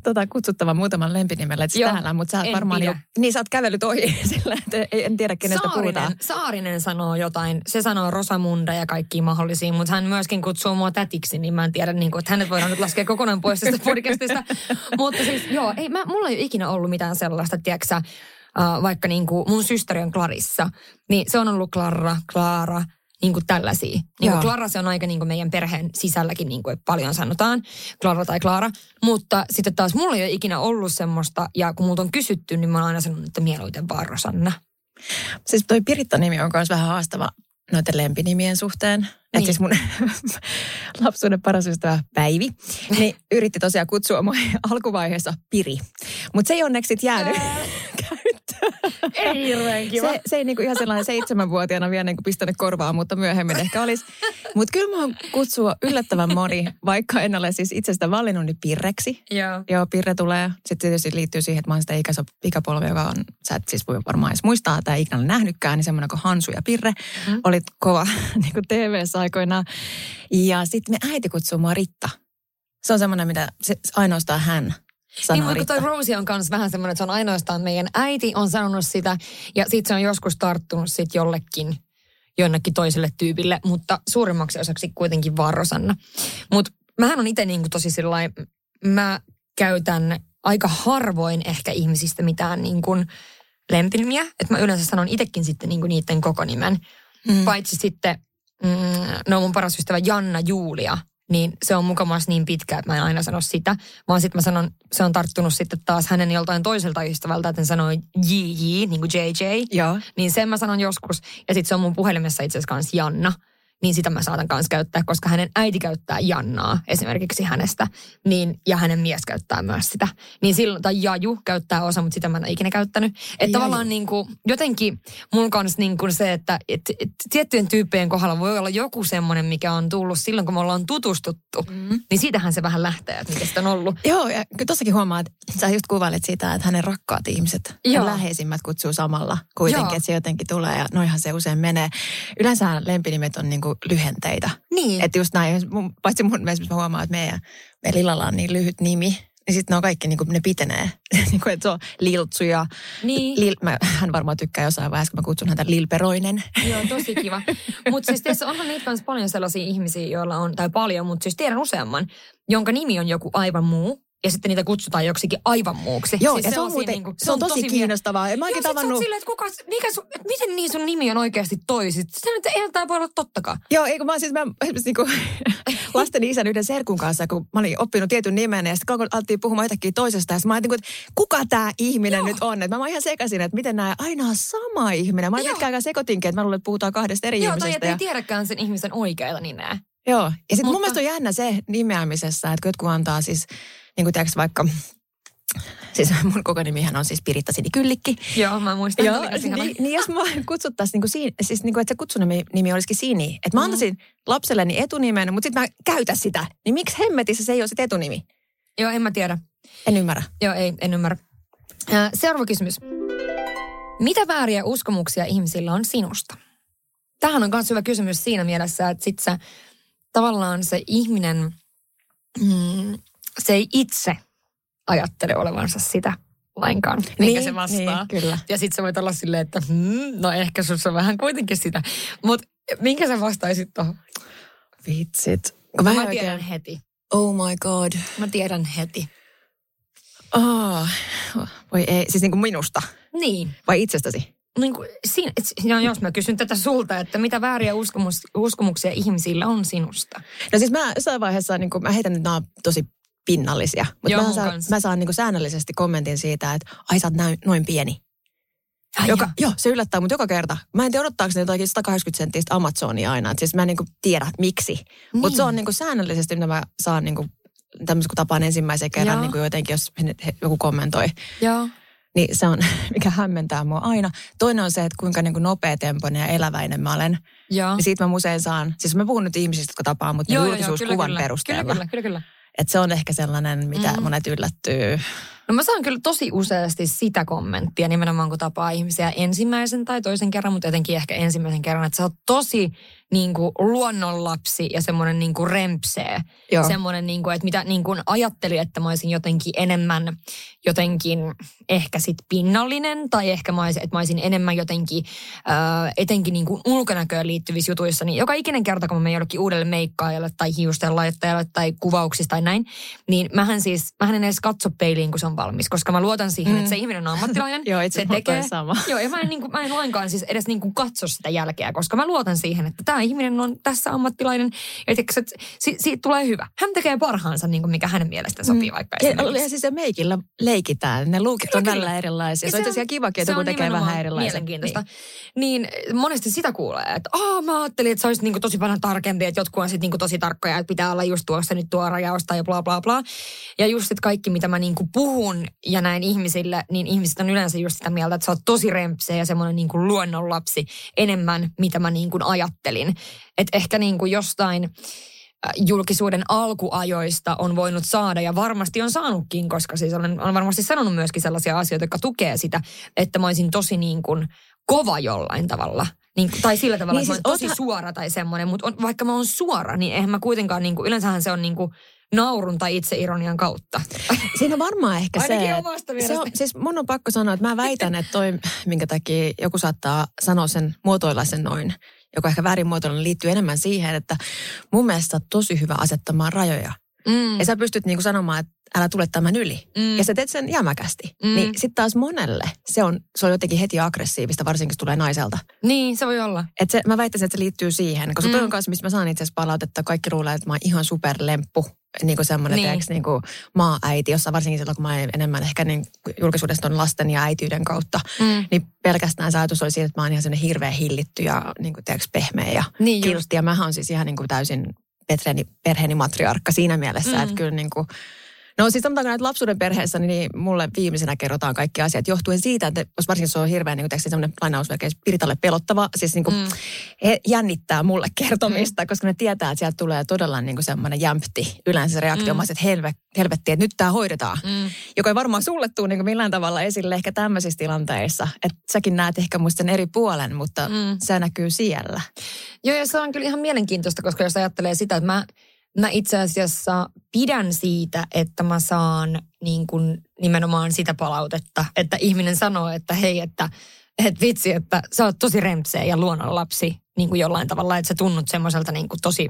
tota, kutsuttavan muutaman lempinimellä, että täällä, mutta sä oot varmaan pidä. jo, niin sä oot kävellyt ohi sillä, että en tiedä kenestä puhutaan. Saarinen, Saarinen sanoo jotain. Se sanoo Rosamunda ja kaikki mahdollisia, mutta hän myöskin kutsuu mua tätiksi, niin mä en tiedä, niin kuin, että hänet voidaan nyt laskea kokonaan pois tästä podcastista. mutta siis joo, ei, mä, mulla ei ole ikinä ollut mitään sellaista, tiedätkö äh, vaikka niin kuin mun systeri on Clarissa, niin se on ollut Clara, Clara, niin kuin tällaisia. Niin Joo. kuin Clara se on aika niin kuin meidän perheen sisälläkin niin kuin paljon sanotaan, Clara tai Clara. Mutta sitten taas mulla ei ole ikinä ollut semmoista, ja kun multa on kysytty, niin mä oon aina sanonut, että mieluiten vaan Rosanna. Siis toi Piritta-nimi on myös vähän haastava noiden lempinimien suhteen. Niin. Että siis mun lapsuuden paras ystävä Päivi, niin yritti tosiaan kutsua mua alkuvaiheessa Piri. Mutta se ei onneksi jäänyt Ei hirveän Se, se ei niinku ihan sellainen seitsemänvuotiaana vielä niinku pistänyt korvaa, mutta myöhemmin ehkä olisi. Mutta kyllä mä oon kutsua yllättävän moni, vaikka en ole siis itsestä valinnut, niin Pirreksi. Joo. Joo, Pirre tulee. Sitten tietysti liittyy siihen, että mä oon sitä ikäso- ikäpolvea, joka on, sä et siis voi varmaan edes muistaa tai ikinä ole nähnytkään, niin semmoinen kuin Hansu ja Pirre Mm. mm. oli kova niin kuin TV-ssä aikoinaan. Ja sitten me äiti kutsuu mua Ritta. Se on semmoinen, mitä se, ainoastaan hän Niin, mutta toi Rosie on kanssa vähän semmoinen, että se on ainoastaan meidän äiti on sanonut sitä, ja sitten se on joskus tarttunut sit jollekin, jonnekin toiselle tyypille, mutta suurimmaksi osaksi kuitenkin vaan Rosanna. Mutta mähän on itse niinku tosi sillai, mä käytän aika harvoin ehkä ihmisistä mitään niin kuin lempinimiä, että mä yleensä sanon itsekin sitten niinku niiden koko nimen. Mm. Paitsi sitten, mm, no mun paras ystävä Janna Julia, niin se on mukamas niin pitkä, että mä en aina sano sitä, vaan sitten mä sanon, se on tarttunut sitten taas hänen joltain toiselta ystävältä, että hän sanoo JJ, niin kuin JJ. Joo. Niin sen mä sanon joskus. Ja sitten se on mun puhelimessa itse asiassa kanssa Janna niin sitä mä saatan kanssa käyttää, koska hänen äiti käyttää Jannaa esimerkiksi hänestä, niin, ja hänen mies käyttää myös sitä. Niin silloin, tai Jaju käyttää osa, mutta sitä mä en ole ikinä käyttänyt. Että tavallaan niin kuin, jotenkin mun kanssa niin kuin se, että et, et, tiettyjen tyyppien kohdalla voi olla joku semmoinen, mikä on tullut silloin, kun me ollaan tutustuttu. Mm. Niin siitähän se vähän lähtee, että miten sitä on ollut. Joo, ja tossakin huomaa, että sä just kuvailet sitä, että hänen rakkaat ihmiset, Joo. läheisimmät kutsuu samalla kuitenkin, Joo. että se jotenkin tulee ja noihan se usein menee. Yleensä lempinimet on niin kuin lyhenteitä. Niin. Että just näin, paitsi mun mielestä mä huomaan, että meidän, meidän Lillalla on niin lyhyt nimi, niin sitten ne on kaikki, niin kuin ne pitenee. niin kuin, että se on Liltsu ja niin. Lil, mä, hän varmaan tykkää jossain vaiheessa, kun mä kutsun häntä Lilperoinen. Joo, tosi kiva. mutta siis tietysti onhan niitä myös paljon sellaisia ihmisiä, joilla on, tai paljon, mutta siis tiedän useamman, jonka nimi on joku aivan muu ja sitten niitä kutsutaan joksikin aivan muuksi. Joo, siis ja se on, muuten, niin kuin, se on tosi, tosi kiinnostavaa. Mä Joo, tavannut... silleen, että, kuka, mikä sun, että miten niin sun nimi on oikeasti toi? Se nyt eihän tämä voi olla tottakaan. Joo, eikö mä siis mä, niin kuin, lasten isän yhden serkun kanssa, kun mä olin oppinut tietyn nimen ja sitten alettiin puhumaan jotakin toisesta. Ja mä ajattelin, että kuka tämä ihminen Joo. nyt on? Että mä oon ihan sekaisin, että miten nämä aina on sama ihminen. Mä olin pitkään aikaa sekotinkin, että mä luulen, että puhutaan kahdesta eri Joo, ihmisestä. Joo, tai ja... ei tiedäkään sen ihmisen oikeita nimeä. Joo, ja sitten Mutta... mun mielestä on jännä se nimeämisessä, että kun jotkut antaa siis niin kuin tiedätkö, vaikka Siis mun koko nimihän on siis Piritta Sini Kyllikki. Joo, mä muistan. Joo, niin, niin, jos mä kutsuttaisiin, niin kuin, siis niin kuin, että se kutsunimi nimi olisikin Sini. Että mä mm. antaisin lapselleni etunimen, mutta sitten mä käytän sitä. Niin miksi hemmetissä se ei ole sit etunimi? Joo, en mä tiedä. En ymmärrä. Joo, ei, en ymmärrä. Äh, seuraava kysymys. Mitä vääriä uskomuksia ihmisillä on sinusta? Tähän on myös hyvä kysymys siinä mielessä, että sit sä, tavallaan se ihminen mm, se ei itse ajattele olevansa sitä lainkaan, niin, se vastaa. Niin, kyllä. Ja sitten sä voit olla silleen, että hmm, no ehkä sussa on vähän kuitenkin sitä. Mutta minkä sä vastaisit tuohon? Vitsit. Mä, mä tiedän oikein... heti. Oh my god. Mä tiedän heti. Oh, voi ei, siis niin kuin minusta? Niin. Vai itsestäsi? Niin kuin, siinä, no jos mä kysyn tätä sulta, että mitä vääriä uskomus, uskomuksia ihmisillä on sinusta? No siis mä jossain vaiheessa, niin kuin, mä heitän nyt nämä tosi pinnallisia. Mutta mä saan, mä saan niin kuin säännöllisesti kommentin siitä, että ai sä oot näin, noin pieni. Ai joka, joo. se yllättää mut joka kerta. Mä en tiedä odottaako ne jotakin 180 senttistä Amazonia aina. Et siis mä en niin kuin tiedä miksi. Niin. Mutta se on niin kuin säännöllisesti, mitä mä saan niin kuin, tämmöisen kun tapaan ensimmäisen kerran niin kuin jotenkin, jos joku kommentoi. Joo. Niin se on, mikä hämmentää mua aina. Toinen on se, että kuinka niin kuin nopeatempoinen ja eläväinen mä olen. Joo. Niin siitä mä usein saan, siis mä puhun nyt ihmisistä, jotka tapaa mut niin julkisuuskuvan kyllä, perusteella. Kyllä, kyllä, kyllä, kyllä. Että se on ehkä sellainen, mitä mm. monet yllättyy. No mä saan kyllä tosi useasti sitä kommenttia, nimenomaan kun tapaa ihmisiä ensimmäisen tai toisen kerran, mutta etenkin ehkä ensimmäisen kerran, että sä oot tosi niin kuin luonnonlapsi ja semmoinen niin kuin rempsee. Joo. Semmoinen, niin kuin, että mitä niin kuin ajattelin, että mä olisin jotenkin enemmän jotenkin ehkä sit pinnallinen tai ehkä mä olisin, että mä olisin enemmän jotenkin äh, etenkin niin kuin ulkonäköön liittyvissä jutuissa. Niin joka ikinen kerta, kun mä menen jollekin uudelle meikkaajalle tai hiusten laittajalle tai kuvauksista tai näin, niin mähän siis, mähän en edes katso peiliin, kun se on valmis, koska mä luotan siihen, mm. että se ihminen on ammattilainen. Joo, itse se tekee. sama. Joo, ja mä en, niin kuin, mä en lainkaan siis edes niin kuin katso sitä jälkeä, koska mä luotan siihen, että tämä ihminen on tässä ammattilainen. Ja tiiäks, että si, siitä tulee hyvä. Hän tekee parhaansa, niin kuin mikä hänen mielestä sopii mm. vaikka ja, ja siis se meikillä leikitään. Ne luukit on tällä erilaisia. Se on tosiaan kivakin, että joku tekee vähän erilaisia. Mielenkiintoista. Niin. niin monesti sitä kuulee, että Aa, mä ajattelin, että se olisi niin tosi paljon tarkempi, että jotkut on sitten niin tosi tarkkoja, että pitää olla just tuossa nyt tuo rajaosta ja bla bla bla. Ja just sit kaikki, mitä mä niin puhun ja näin ihmisille, niin ihmiset on yleensä just sitä mieltä, että sä oot tosi rempseä ja semmoinen niin luonnonlapsi enemmän, mitä mä niin ajattelin. Että ehkä niin kuin jostain äh, julkisuuden alkuajoista on voinut saada ja varmasti on saanutkin, koska siis olen, olen varmasti sanonut myöskin sellaisia asioita, jotka tukee sitä, että mä olisin tosi niin kuin kova jollain tavalla. Niin, tai sillä tavalla, niin että siis mä tosi suora tai semmoinen, mutta on, vaikka mä oon suora, niin eihän mä kuitenkaan, niin kuin, yleensähän se on niin kuin naurun tai itseironian kautta. Siinä on varmaan ehkä se, se on, siis mun on pakko sanoa, että mä väitän, että toi, minkä takia joku saattaa sanoa sen, muotoilla sen noin, joka ehkä väärin muotoilla liittyy enemmän siihen, että mun mielestä on tosi hyvä asettamaan rajoja. Mm. Ja sä pystyt niinku sanomaan, että älä tule tämän yli. Mm. Ja sä teet sen jämäkästi. Mm. Niin sitten taas monelle se on, se on jotenkin heti aggressiivista, varsinkin se tulee naiselta. Niin, se voi olla. Et se, mä väittäisin, että se liittyy siihen. Koska mm. toi on kanssa, mistä mä saan itse asiassa palautetta. Kaikki luulee, että mä oon ihan superlemppu. Niin kuin semmoinen, Niin. niin. niin kuin maa-äiti, jossa varsinkin silloin, kun mä olen enemmän ehkä niin julkisuudesta on lasten ja äityyden kautta. Mm. Niin pelkästään se ajatus oli siinä, että mä oon ihan semmoinen hirveän hillitty ja niin kuin, tiedätkö, pehmeä ja Niin kiltti. Ja mä oon siis ihan niin kuin täysin Petreeni, perheeni matriarkka siinä mielessä, Mm. mm. että kyllä niin kuin, No siis sanotaanko näitä lapsuuden perheessä, niin mulle viimeisenä kerrotaan kaikki asiat johtuen siitä, että jos varsinkin se on hirveän niin kuin, semmoinen lainausmerkeissä Piritalle pelottava, siis niin kuin, Mm. he jännittää mulle kertomista, mm. koska ne tietää, että sieltä tulee todella niin kuin semmoinen jämpti yleensä reaktio, Mm. että helve, helvetti, että nyt tämä hoidetaan. Mm. Joka ei varmaan sulle tule niin kuin millään tavalla esille ehkä tämmöisissä tilanteissa. Että säkin näet ehkä muista sen eri puolen, mutta mm. se näkyy siellä. Joo, ja se on kyllä ihan mielenkiintoista, koska jos ajattelee sitä, että mä, mä itse asiassa pidän siitä, että mä saan niin kuin nimenomaan sitä palautetta, että ihminen sanoo, että hei, että, että vitsi, että sä oot tosi rempseä ja luonnonlapsi niin kuin jollain tavalla, että sä tunnut semmoiselta niin kuin tosi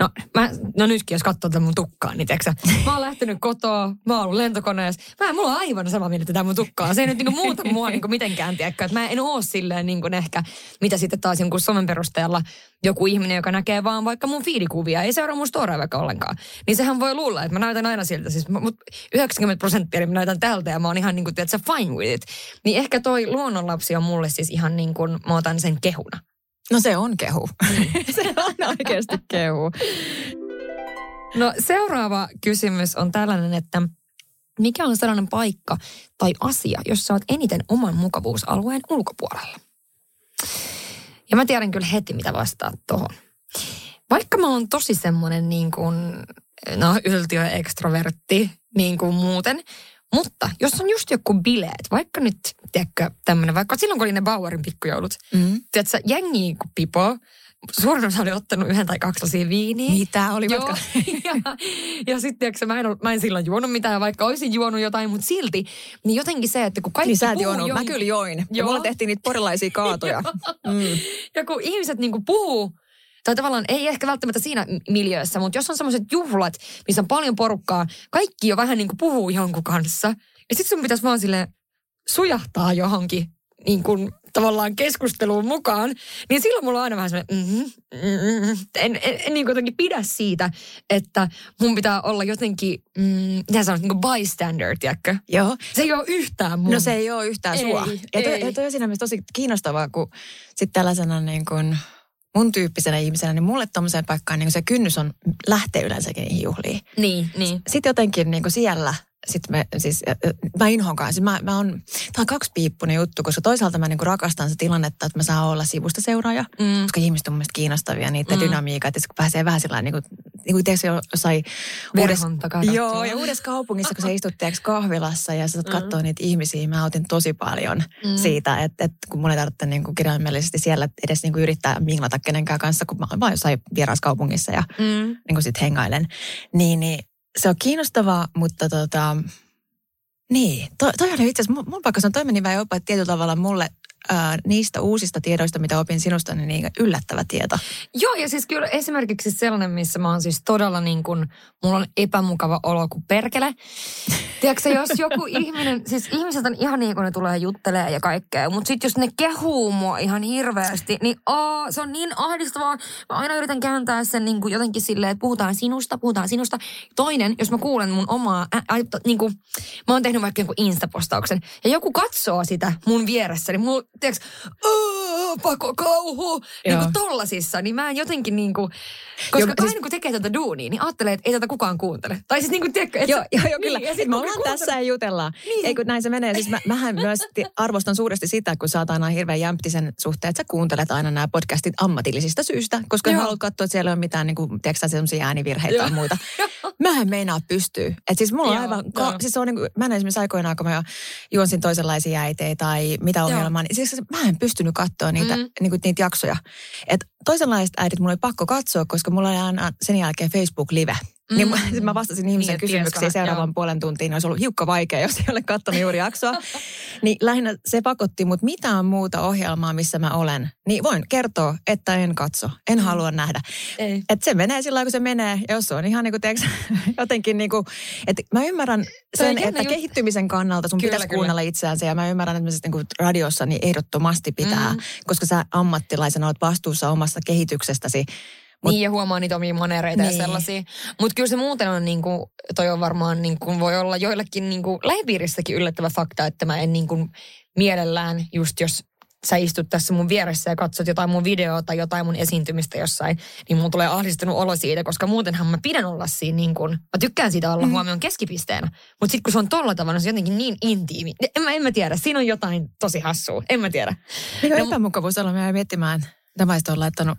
No, mä, no nytkin jos katsoo tätä mun tukkaa, niin tiiäksä, mä oon lähtenyt kotoa, mä oon ollut lentokoneessa. Mä, mulla on aivan sama mieltä tämä mun tukkaa. Se ei nyt niinku muuta mua niinku mitenkään, tiedätkö. Että mä en oo silleen niinku ehkä, mitä sitten taas jonkun somen perusteella joku ihminen, joka näkee vaan vaikka mun fiilikuvia, ei seuraa mun storia vaikka ollenkaan. Niin sehän voi luulla, että mä näytän aina siltä. Siis mut 90 prosenttia niin mä näytän tältä ja mä oon ihan niinku, tiedätkö, fine with it. Niin ehkä toi luonnonlapsi on mulle siis ihan niin kuin, mä otan sen kehuna. No se on kehu. se on oikeasti kehu. No seuraava kysymys on tällainen, että mikä on sellainen paikka tai asia, jossa olet eniten oman mukavuusalueen ulkopuolella? Ja mä tiedän kyllä heti, mitä vastaat tuohon. Vaikka mä oon tosi semmoinen niin kuin, no yltiö ekstrovertti niin kuin muuten, mutta jos on just joku bileet, vaikka nyt, tiedätkö, tämmöinen, vaikka silloin kun oli ne Bauerin pikkujoulut, Mm. tiedätkö, jengi kun pipo, suurin osa oli ottanut yhden tai kaksi lasia viiniä. Mitä oli Joo, ja, ja sitten mä en, ol- mä en silloin juonut mitään, vaikka olisin juonut jotain, mutta silti, niin jotenkin se, että kun kaikki Niin sä et puhuu juonut. Mä kyllä join. Ja Joo. mulla tehtiin niitä porilaisia kaatoja. mm. Ja kun ihmiset niinku puhuu, tai tavallaan ei ehkä välttämättä siinä miljöössä, mutta jos on semmoiset juhlat, missä on paljon porukkaa, kaikki jo vähän niinku puhuu jonkun kanssa. Ja sitten sun pitäisi vaan sille sujahtaa johonkin niin kuin tavallaan keskusteluun mukaan, niin silloin mulla on aina vähän semmoinen, mm-hmm, mm-hmm. en, en, en niin jotenkin pidä siitä, että mun pitää olla jotenkin, mm, mitä sanot, niin kuin bystander, tiedätkö? Joo. Se ei ole yhtään mun. No se ei ole yhtään Ei, sua. Ja toi, ei. ja toi on siinä tosi kiinnostavaa, kun sitten tällaisena niin kuin mun tyyppisenä ihmisenä, niin mulle tommoseen paikkaan niin se kynnys on lähteä yleensäkin niihin juhliin. Niin, niin. Sitten jotenkin niin kuin siellä, sit me, siis, mä inhoan kanssa. Mä, mä on, tää on kaksipiippunen juttu, koska toisaalta mä niin kuin rakastan sitä tilannetta, että mä saan olla sivusta seuraaja, Mm. koska ihmiset on mun mielestä kiinnostavia, niiden Mm. dynamiikat, että kun pääsee vähän sillä niin kuin, niin kuin tiedätkö, jossain uudessa. Joo, ja uudessa kaupungissa, kun sä istut tiedätkö, kahvilassa ja sä saat Mm. katsoa niitä ihmisiä, mä otin tosi paljon Mm. siitä, että, että kun mun ei tarvitse niin kuin kirjaimellisesti siellä edes niin kuin yrittää minglata kenenkään kanssa, kun mä oon vaan jossain vieraiskaupungissa ja Mm. niin kuin sit hengailen, niin, niin se on kiinnostavaa, mutta tota, niin, toi, toi oli itse asiassa, mun, mun paikka on toi meni vähän jopa tietyllä tavalla mulle ää, niistä uusista tiedoista, mitä opin sinusta, niin, niin yllättävä tieto. Joo, ja siis kyllä esimerkiksi sellainen, missä mä oon siis todella niin kuin, mulla on epämukava olo kuin perkele. Tiedätkö, jos joku ihminen, siis ihmiset on ihan niin kuin ne tulee juttelee ja kaikkea, mutta sitten jos ne kehuu mua ihan hirveästi, niin aa, se on niin ahdistavaa. Mä aina yritän kääntää sen niin kuin jotenkin silleen, että puhutaan sinusta, puhutaan sinusta. Toinen, jos mä kuulen mun omaa, ä, ä, niin kuin, mä oon tehnyt vaikka jonkun instapostauksen, ja joku katsoo sitä mun vieressä, niin mulla, tiedätkö, "Aa, pako kauhu, niin kuin tollasissa, niin mä en jotenkin niin kuin, koska Joo, aina siis- kun tekee tätä duunia, niin ajattelee, että ei tätä kukaan kuuntele. Tai siis niin kuin, tiedätkö, että Joo, joo, joo kyllä. Niin, ja sit me ollaan kuuntelee- tässä ja jutellaan. Niin. Ei kun näin se menee. Siis mä, mähän myös arvostan suuresti sitä, kun oot aina hirveän jämptisen suhteen, että sä kuuntelet aina nämä podcastit ammatillisista syistä, koska en Joo. halua katsoa, että siellä ei ole mitään niin kuin, tiedätkö, sellaisia äänivirheitä tai muita. Mä en meinaa pystyä. Et siis mulla on Joo, aivan, joo. ka- siis on niin kuin, mä en esimerkiksi aikoinaan, kun mä jo juonsin toisenlaisia äitejä tai mitä ohjelmaa, niin siis mä en pystynyt katsoa niitä, mm. niin kuin, niitä jaksoja. Et toisenlaiset äidit mulla oli pakko katsoa, koska mulla oli aina sen jälkeen Facebook Live. Niin mä, mä vastasin ihmisen Niin, kysymyksiin seuraavan joo. puolen tuntiin. Olisi ollut hiukka vaikea, jos ei ole katsonut juuri jaksoa. niin lähinnä se pakotti mut mitään muuta ohjelmaa, missä mä olen. Niin voin kertoa, että en katso. En Mm. halua nähdä. Ei. Että se menee sillä kun se menee. Ja jos on ihan niin kuin, tiedätkö, jotenkin niin kuin, että mä ymmärrän sen, että juttu. kehittymisen kannalta sun Kyllä, pitäisi kyllä. kuunnella itseänsä. Ja mä ymmärrän, että mä siis niin kuin radiossa niin ehdottomasti pitää, Mm. koska sä ammattilaisena olet vastuussa omasta kehityksestäsi. Mut- niin ja huomaa niitä omia manereita Niin. ja sellaisia. Mutta kyllä se muuten on niin kuin, toi on varmaan niin kuin voi olla joillekin niin kuin lähipiirissäkin yllättävä fakta, että mä en niin kuin mielellään just jos sä istut tässä mun vieressä ja katsot jotain mun videoa tai jotain mun esiintymistä jossain, niin mun tulee ahdistunut olo siitä, koska muutenhan mä pidän olla siinä niin kuin, mä tykkään siitä olla Mm. huomion keskipisteenä. Mutta sitten kun se on tolla tavalla, se on jotenkin niin intiimi. En mä, en mä tiedä, siinä on jotain tosi hassua, en mä tiedä. Mikä No, epämukavuus olla, mä miettimään, tämä on laittanut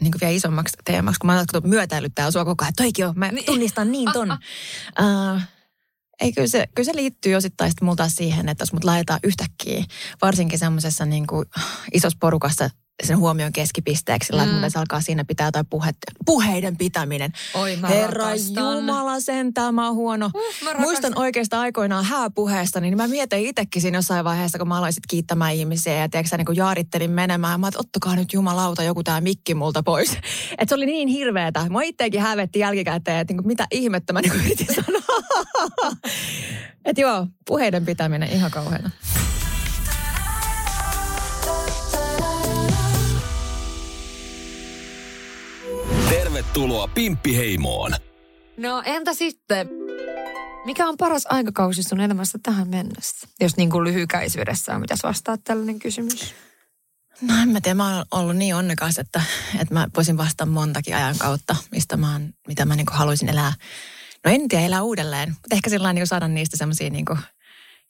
niin kuin vielä isommaksi teemaksi, kun mä oon myötäillyt täällä sua koko ajan, toikin on, mä tunnistan niin ton. uh, ei, kyllä se, kyllä se liittyy osittain sitten mulla taas siihen, että jos mut laitetaan yhtäkkiä, varsinkin semmoisessa niin kuin isossa porukassa sen huomion keskipisteeksi, mm. Että mulla alkaa siinä pitää jotain puhe, puheiden pitäminen. Oi, mä Herra rakastan. Jumala sentään, mä oon huono. Uh, mä Muistan oikeastaan aikoinaan hääpuheesta, niin mä mietin itsekin siinä jossain vaiheessa, kun mä aloin sit kiittämään ihmisiä ja tiedätkö, niin kun jaarittelin menemään. Mä että ottakaa nyt jumalauta joku tää mikki multa pois. Et se oli niin hirveetä. Mä itsekin hävetti jälkikäteen, että niin mitä ihmettä mä niin yritin sanoa. että joo, puheiden pitäminen ihan kauheana. Tervetuloa Pimppiheimoon. No entä sitten, mikä on paras aikakausi sun elämässä tähän mennessä? Jos niin kuin lyhykäisyydessään, mitäs vastaat tällainen kysymys? No en mä tiedä, mä oon ollut niin onnekas, että, että mä voisin vastata montakin ajan kautta, mistä mä oon, mitä mä niin haluaisin elää. No en tiedä, elää uudelleen, mutta ehkä sillä niin saada niistä semmoisia niin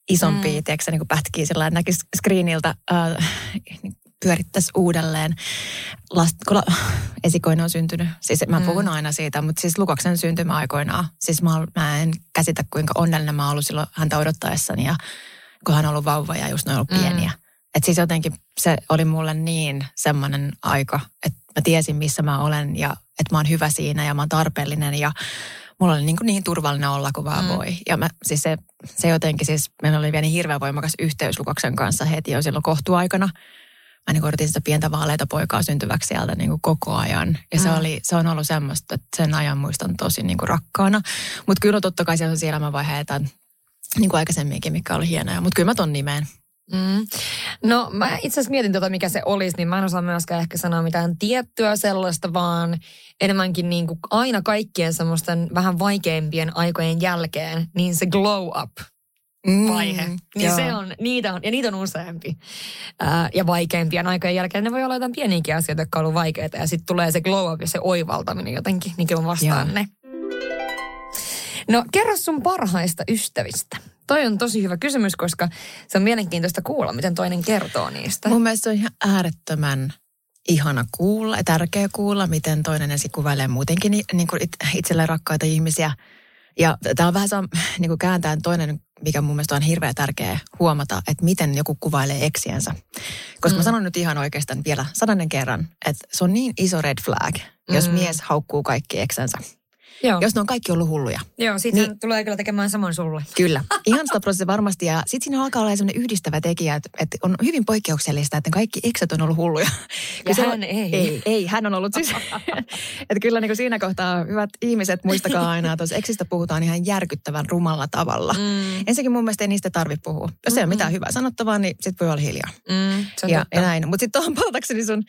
isompia, mm. tiedätkö, niin pätkiä sillä että näkisi screeniltä, äh, pyörittäisi uudelleen. Last, kun la, esikoinen on syntynyt, siis mä Mm. puhun aina siitä, mutta siis Lukaksen syntymäaikoinaan, siis mä, mä en käsitä kuinka onnellinen mä oon ollut silloin häntä odottaessani ja kun hän on ollut vauva ja just ne on ollut Mm. pieniä. Että siis jotenkin se oli mulle niin semmoinen aika, että mä tiesin missä mä olen ja että mä oon hyvä siinä ja mä oon tarpeellinen ja mulla oli niin, kuin niin turvallinen olla kuin vaan Mm. voi. Ja mä, siis se, se jotenkin siis, meillä oli vielä niin hirveän voimakas yhteys Lukaksen kanssa heti jo silloin kohtuaikana. Mä niin odotin sitä pientä vaaleita poikaa syntyväksi sieltä niin kuin koko ajan. Ja se, Mm. oli, se on ollut semmoista, että sen ajan muistan tosi niin kuin rakkaana. Mutta kyllä totta kai siellä on siellä elämänvaiheita niin kuin aikaisemminkin, mikä oli hienoja. Mutta kyllä mä ton nimeen. Mm. No mä itse asiassa mietin tota, mikä se olisi, niin mä en osaa myöskään ehkä sanoa mitään tiettyä sellaista, vaan enemmänkin niin kuin aina kaikkien semmoisten vähän vaikeimpien aikojen jälkeen, niin se glow up vaihe. Mm, niin joo. se on, niitä on, ja niitä on useampi. Ää, ja vaikeimpien aikojen jälkeen ne voi olla jotain pieniäkin asioita, jotka on ollut vaikeita. Ja sitten tulee se glow up ja se oivaltaminen jotenkin, niin kyllä vastaan Joo. ne. No kerro sun parhaista ystävistä. Toi on tosi hyvä kysymys, koska se on mielenkiintoista kuulla, miten toinen kertoo niistä. Mun mielestä se on ihan äärettömän ihana kuulla ja tärkeä kuulla, miten toinen ensin kuvailee muutenkin ni- niin kuin it, itselleen rakkaita ihmisiä. Ja tämä on vähän saa niin kuin kääntäen toinen, mikä mun mielestä on hirveän tärkeä huomata, että miten joku kuvailee eksiänsä. Koska mm. mä sanon nyt ihan oikeastaan vielä sadannen kerran, että se on niin iso red flag, jos Mm. mies haukkuu kaikki eksänsä. Joo, Jos ne on kaikki ollut hulluja. Joo siitä Niin- tulee kyllä tekemään samoin sulle. Kyllä, ihan sitä prosessia varmasti. Ja sitten siinä alkaa olla sellainen yhdistävä tekijä, että, että on hyvin poikkeuksellista, että kaikki eksät on ollut hulluja. Ja hän on, ei. Ei, ei, hän on ollut siis. että kyllä niin kuin siinä kohtaa, hyvät ihmiset, muistakaa aina, että tuossa eksistä puhutaan ihan järkyttävän rumalla tavalla. Mm. Ensinnäkin mun mielestä ei niistä tarvitse puhua. Jos ei ole mitään hyvää sanottavaa, niin sitten voi olla hiljaa. mm, se on Ja, ja näin. Mutta sitten tuohon palatakseni sun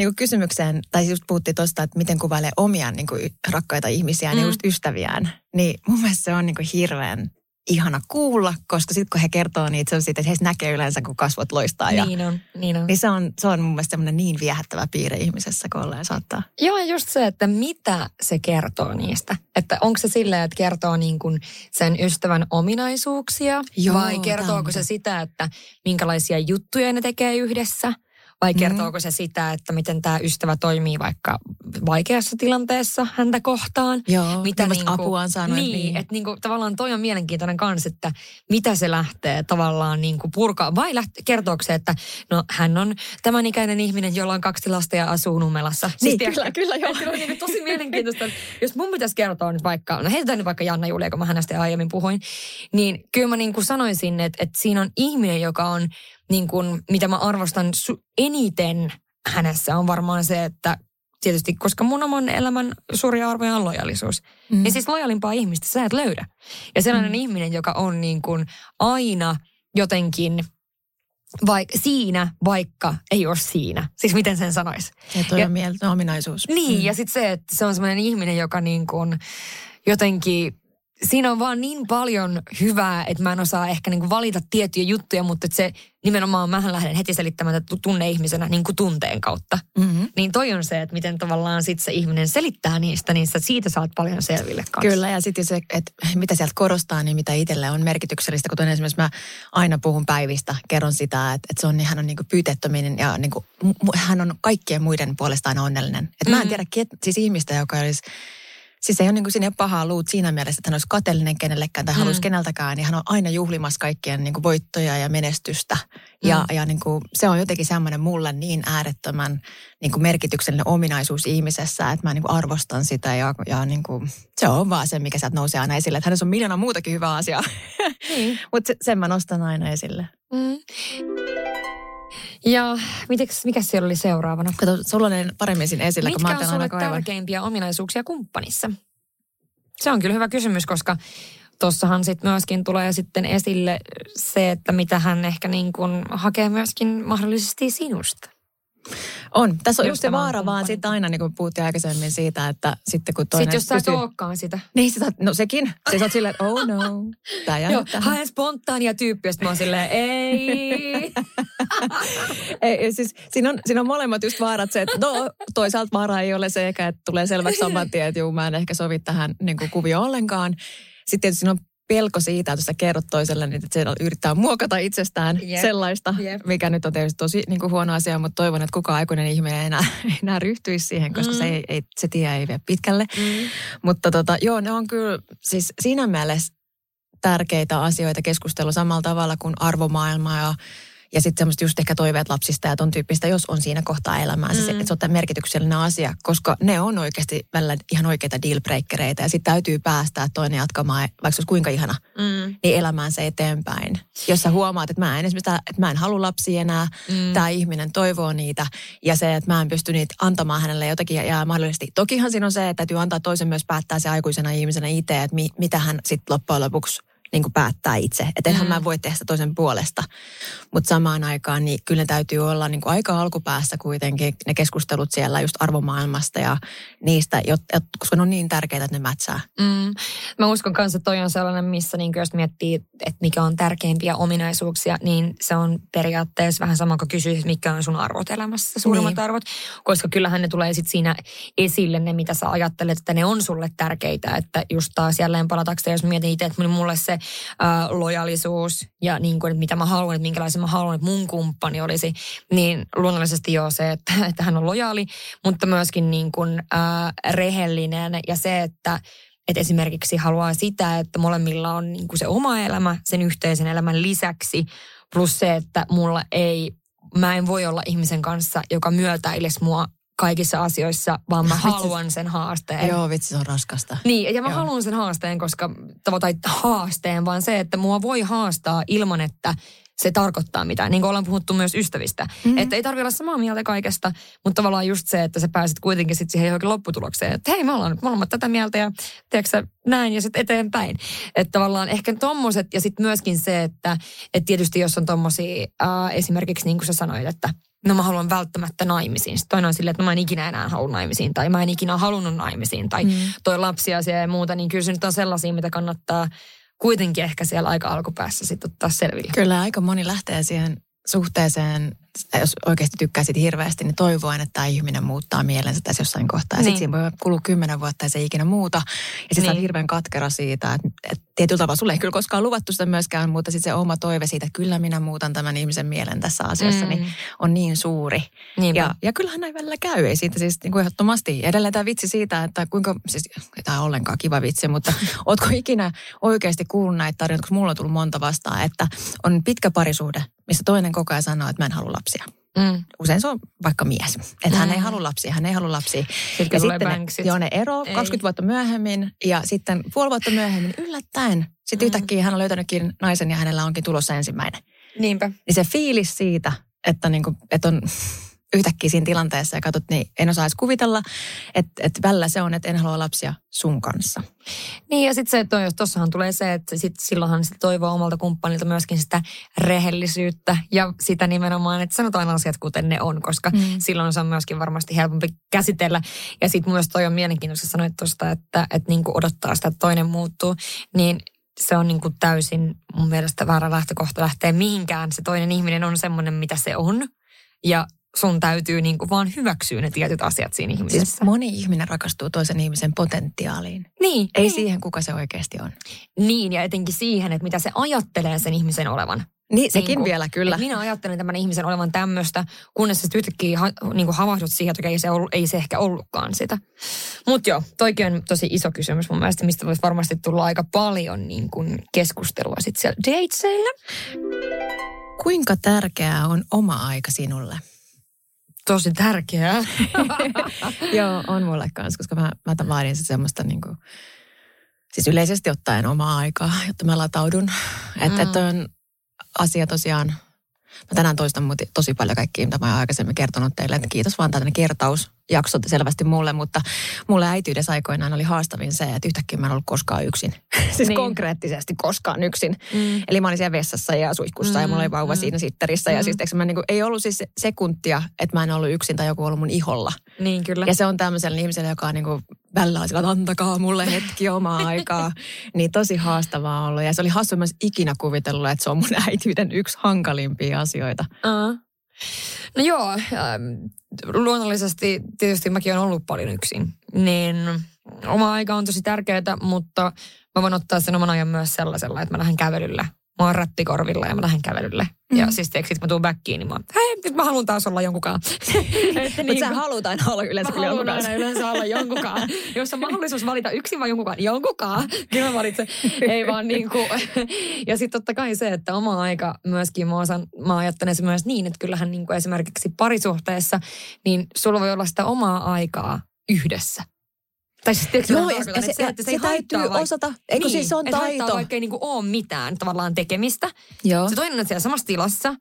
niin kuin kysymykseen, tai just puhuttiin tuosta, että miten kuvailee omia niin kuin rakkaita ihmisiään mm. ja Mm. just ystäviään. Niin mun mielestä se on niin kuin hirveän ihana kuulla, koska sitten kun he kertoo niitä, se on siitä, että heissä näkee yleensä, kun kasvot loistaa. Ja, Niin on, niin on. niin se on, se on mun mielestä semmoinen niin viehättävä piirre ihmisessä, kun olleen saattaa. Joo, ja just se, että mitä se kertoo niistä. Että onko se silleen, että kertoo niin kuin sen ystävän ominaisuuksia? Joo, vai kertooko on se sitä, että minkälaisia juttuja ne tekee yhdessä? Vai kertooko mm. se sitä, että miten tämä ystävä toimii vaikka vaikeassa tilanteessa häntä kohtaan? Joo, mitä niin kuin, apua on saanut. Niin, niin. että niin kuin, tavallaan toi on mielenkiintoinen kans, että mitä se lähtee tavallaan niin kuin purkaa. Vai lähtee, kertooko se, että no hän on tämän ikäinen ihminen, jolla on kaksi lasta ja asuu Numelassa. Siis niin, tiedä, kyllä, kyllä joo. Se on niin tosi mielenkiintoista. Jos mun pitäisi kertoa nyt vaikka, no heitetään nyt vaikka Janna Julia, kun mä hänestä aiemmin puhuin, niin kyllä mä niin kuin sanoisin, että, että siinä on ihminen, joka on niin kuin, mitä mä arvostan su- eniten hänessä on varmaan se, että tietysti, koska mun oman elämän suuri arvoja on lojallisuus. Mm. Niin siis lojalimpaa ihmistä sä et löydä. Ja sellainen mm. ihminen, joka on niin kuin aina jotenkin vaik- siinä, vaikka ei ole siinä. Siis miten sen sanoisi? Ja toi ja, on mieltä ominaisuus. Niin, mm. ja sitten se, että se on sellainen ihminen, joka niin kuin jotenkin siinä on vaan niin paljon hyvää, että mä en osaa ehkä niinku valita tiettyjä juttuja, mutta että se nimenomaan mä lähden heti selittämään ihmisenä niin kuin tunteen kautta. Mm-hmm. Niin toi on se, että miten tavallaan sit se ihminen selittää niistä, niin sä siitä saat paljon selville kanssa. Kyllä, ja sitten se, että mitä sieltä korostaa, niin mitä itselle on merkityksellistä, kuten esimerkiksi mä aina puhun päivistä, kerron sitä, että, että se on, hän on niin kuin pyytettöminen ja niin kuin, hän on kaikkien muiden puolesta aina onnellinen. Että mm-hmm. mä en mm-hmm. tiedä, siis ihmistä, joka olisi Siis ei ole niin kuin sinne pahaa luut siinä mielessä, että hän olisi kateellinen kenellekään tai mm. haluaisi keneltäkään, niin hän on aina juhlimassa kaikkien niin kuin voittoja ja menestystä. Ja, mm. ja niin kuin, se on jotenkin semmoinen mulle niin äärettömän niin kuin merkityksellinen ominaisuus ihmisessä, että mä niin kuin arvostan sitä ja, ja niin kuin, se on vaan se, mikä sieltä nousee aina esille. Että hänessä on miljoona muutakin hyvää asiaa, mm. mutta se, sen mä nostan aina esille. Mm. Ja mitenks, mikä siellä oli seuraavana? Kato, sulla on paremmin siinä esillä, Mitkä kun mä on sulle tärkeimpiä ominaisuuksia kumppanissa? Se on kyllä hyvä kysymys, koska tuossahan sitten myöskin tulee sitten esille se, että mitä hän ehkä niin kuin hakee myöskin mahdollisesti sinusta. On. Tässä on just se vaara vaan sitten aina, niin kuin puhuttiin aikaisemmin siitä, että sitten kun toinen... Sitten jos sä pystyy... et olekaan sitä. Niin, sitä, no sekin. Se on silleen, oh no. Tää Joo, haen spontaania tyyppiä, mä oon silleen, ei. ei siis, siinä, on, siinä on molemmat just vaarat se, että no toisaalta vaara ei ole se, eikä että tulee selväksi saman tien, että juu, mä en ehkä sovi tähän niin kuin kuvioon ollenkaan. Sitten tietysti siinä on pelko siitä, että sä kerrot toiselle, niin että se yrittää muokata itsestään yep. sellaista, yep. mikä nyt on tietysti tosi niin kuin huono asia, mutta toivon, että kukaan aikuinen ihminen ei enää, enää ryhtyisi siihen, koska mm. se, ei, ei, se tie ei vie pitkälle. Mm. Mutta tota, joo, ne on kyllä siis siinä mielessä tärkeitä asioita keskustella samalla tavalla kuin arvomaailma ja ja sitten semmoista just ehkä toiveet lapsista ja ton tyyppistä, jos on siinä kohtaa elämäänsä, mm. että se on merkityksellinen asia, koska ne on oikeasti välillä ihan oikeita dealbreakereita ja sitten täytyy päästää toinen jatkamaan, vaikka se olisi kuinka ihana, mm. niin elämäänsä eteenpäin. Jos sä huomaat, että mä en esimerkiksi, että mä en halua lapsia enää, mm. tämä ihminen toivoo niitä ja se, että mä en pysty niitä antamaan hänelle jotakin ja, ja mahdollisesti. Tokihan siinä on se, että täytyy antaa toisen myös päättää se aikuisena ihmisenä itse, että mi, mitä hän sitten loppujen lopuksi niin kuin päättää itse. Että enhän mm. mä voi tehdä sitä toisen puolesta. Mutta samaan aikaan niin kyllä ne täytyy olla niin kuin aika alkupäässä kuitenkin ne keskustelut siellä just arvomaailmasta ja niistä, koska ne on niin tärkeitä, että ne mätsää. Mm. Mä uskon kanssa, että toi on sellainen, missä niin jos miettii, että mikä on tärkeimpiä ominaisuuksia, niin se on periaatteessa vähän sama kuin kysyä, mikä on sun arvot elämässä, suurimmat niin. arvot. Koska kyllähän ne tulee sitten siinä esille ne, mitä sä ajattelet, että ne on sulle tärkeitä. Että just taas jälleen palatakseen, jos mietin itse, että mulle se ää, lojalisuus ja niin kuin, että mitä mä haluan, että minkälaisen mä haluan, että mun kumppani olisi, niin luonnollisesti joo se, että, että hän on lojaali, mutta myöskin niin kuin, ää, rehellinen ja se, että että esimerkiksi haluaa sitä, että molemmilla on niin kuin se oma elämä sen yhteisen elämän lisäksi, plus se, että mulla ei, mä en voi olla ihmisen kanssa, joka myötäilisi mua kaikissa asioissa, vaan mä haluan sen haasteen. Joo, vitsi, se on raskasta. Niin, ja mä Joo. haluan sen haasteen, koska, tai haasteen, vaan se, että mua voi haastaa ilman, että se tarkoittaa mitään. Niin kuin ollaan puhuttu myös ystävistä. Mm-hmm. Että ei tarvitse olla samaa mieltä kaikesta, mutta tavallaan just se, että sä pääset kuitenkin sitten siihen johonkin lopputulokseen. Että hei, me ollaan molemmat tätä mieltä ja tiedätkö näin ja sitten eteenpäin. Että tavallaan ehkä tommoset ja sitten myöskin se, että, että tietysti jos on tommosia äh, esimerkiksi niin kuin sä sanoit, että no mä haluan välttämättä naimisiin. Sitten toinen on silleen, että no mä en ikinä enää halua naimisiin tai mä en ikinä halunnut naimisiin tai mm. toi lapsiasia ja muuta, niin kyllä se nyt on sellaisia, mitä kannattaa kuitenkin ehkä siellä aika alkupäässä sitten ottaa selville. Kyllä aika moni lähtee siihen suhteeseen, jos oikeasti tykkää siitä hirveästi, niin toivoen, että tämä ihminen muuttaa mielensä tässä jossain kohtaa. Ja niin. sitten siinä voi kulua kymmenen vuotta ja se ei ikinä muuta. Ja sitten niin. on hirveän katkera siitä, että, että tietyllä tavalla sulle ei kyllä koskaan luvattu sitä myöskään, mutta sitten se oma toive siitä, että kyllä minä muutan tämän ihmisen mielen tässä asiassa, mm. niin on niin suuri. Ja, ja kyllähän näin välillä käy, ei siitä siis niin kuin ehdottomasti. Edelleen tämä vitsi siitä, että kuinka, siis tämä on ollenkaan kiva vitsi, mutta ootko ikinä oikeasti kuullut näitä tarinoita, koska mulla on tullut monta vastaan, että on pitkä parisuhde, missä toinen koko ajan sanoo, että mä en halua lapsia. Mm. Usein se on vaikka mies. Että mm. hän ei mm. halua lapsia, hän ei halua lapsia. Sitten ja sitten ne, joo, ne ero ei. 20 vuotta myöhemmin ja sitten puoli vuotta myöhemmin yllättäen. Sitten mm. yhtäkkiä hän on löytänytkin naisen ja hänellä onkin tulossa ensimmäinen. Niinpä. Niin se fiilis siitä, että, niin kuin, että on yhtäkkiä siinä tilanteessa ja katsot, niin en osaa edes kuvitella, että, että välillä se on, että en halua lapsia sun kanssa. Niin ja sitten se, että tuossahan tulee se, että sit, silloinhan sit toivoo omalta kumppanilta myöskin sitä rehellisyyttä ja sitä nimenomaan, että sanotaan asiat kuten ne on, koska mm. silloin se on myöskin varmasti helpompi käsitellä. Ja sitten myös toi on mielenkiintoista sanoa tuosta, että, että niin odottaa sitä, että toinen muuttuu, niin se on niin kuin täysin mun mielestä väärä lähtökohta lähteä mihinkään. Se toinen ihminen on semmoinen, mitä se on. Ja sun täytyy niin kuin vaan hyväksyä ne tietyt asiat siinä ihmisessä. Siis moni ihminen rakastuu toisen ihmisen potentiaaliin. Niin. Ei niin. siihen, kuka se oikeasti on. Niin, ja etenkin siihen, että mitä se ajattelee sen ihmisen olevan. Niin, sekin niin kuin, vielä, kyllä. Minä ajattelen tämän ihmisen olevan tämmöistä, kunnes sä yhtäkkiä ha, niin kuin havahdut siihen, että ei se, ollut, ei se ehkä ollutkaan sitä. Mutta joo, toikin on tosi iso kysymys mun mielestä, mistä voisi varmasti tulla aika paljon niin kuin keskustelua sitten siellä dateseillä. Kuinka tärkeää on oma aika sinulle? Tosi tärkeää. Joo, on mulle kanssa, koska mä, mä vaadin se semmoista niin kuin, siis yleisesti ottaen omaa aikaa, jotta mä lataudun. Että mm. et on asia tosiaan, mä tänään toistan tosi paljon kaikkia, mitä mä oon aikaisemmin kertonut teille, että kiitos vaan tällainen kertaus jakso selvästi mulle, mutta mulle äitiydessä aikoinaan oli haastavin se, että yhtäkkiä mä en ollut koskaan yksin. siis niin. konkreettisesti koskaan yksin. Mm. Eli mä olin siellä vessassa ja suihkussa mm. ja mulla oli vauva mm. siinä sitterissä. Mm. Ja siis mä niin kuin, ei ollut siis sekuntia, että mä en ollut yksin tai joku ollut mun iholla. Niin kyllä. Ja se on tämmöisellä ihmisellä, joka on niin kuin välillä sillä, että antakaa mulle hetki omaa aikaa. Niin tosi haastavaa ollut. Ja se oli hassu myös ikinä kuvitellut, että se on mun äityyden yksi hankalimpia asioita. Uh. No joo, ähm, luonnollisesti tietysti mäkin olen ollut paljon yksin. Niin oma aika on tosi tärkeää, mutta mä voin ottaa sen oman ajan myös sellaisella, että mä lähden kävelyllä mä oon rattikorvilla ja mä lähden kävelylle. Mm. Ja siis teeksi, mä tuun backiin, niin mä hei, nyt mä haluan taas olla jonkunkaan. niin, Mutta sä haluat aina olla yleensä mä jonkun aina yleensä olla jonkunkaan. Jos on mahdollisuus valita yksin vai jonkunkaan, jonkunkaan, niin mä valitsen. Ei vaan niin kuin. ja sitten totta kai se, että oma aika myöskin, mä, osan, mä ajattelen se myös niin, että kyllähän niin kuin esimerkiksi parisuhteessa, niin sulla voi olla sitä omaa aikaa yhdessä. Tai siis tiedätkö, Joo, ja, se, se, että se, se täytyy vaikka, osata, eikö niin, siis se on taito. vaikka ei niinku ole mitään tavallaan tekemistä. Joo. Se toinen on siellä samassa tilassa,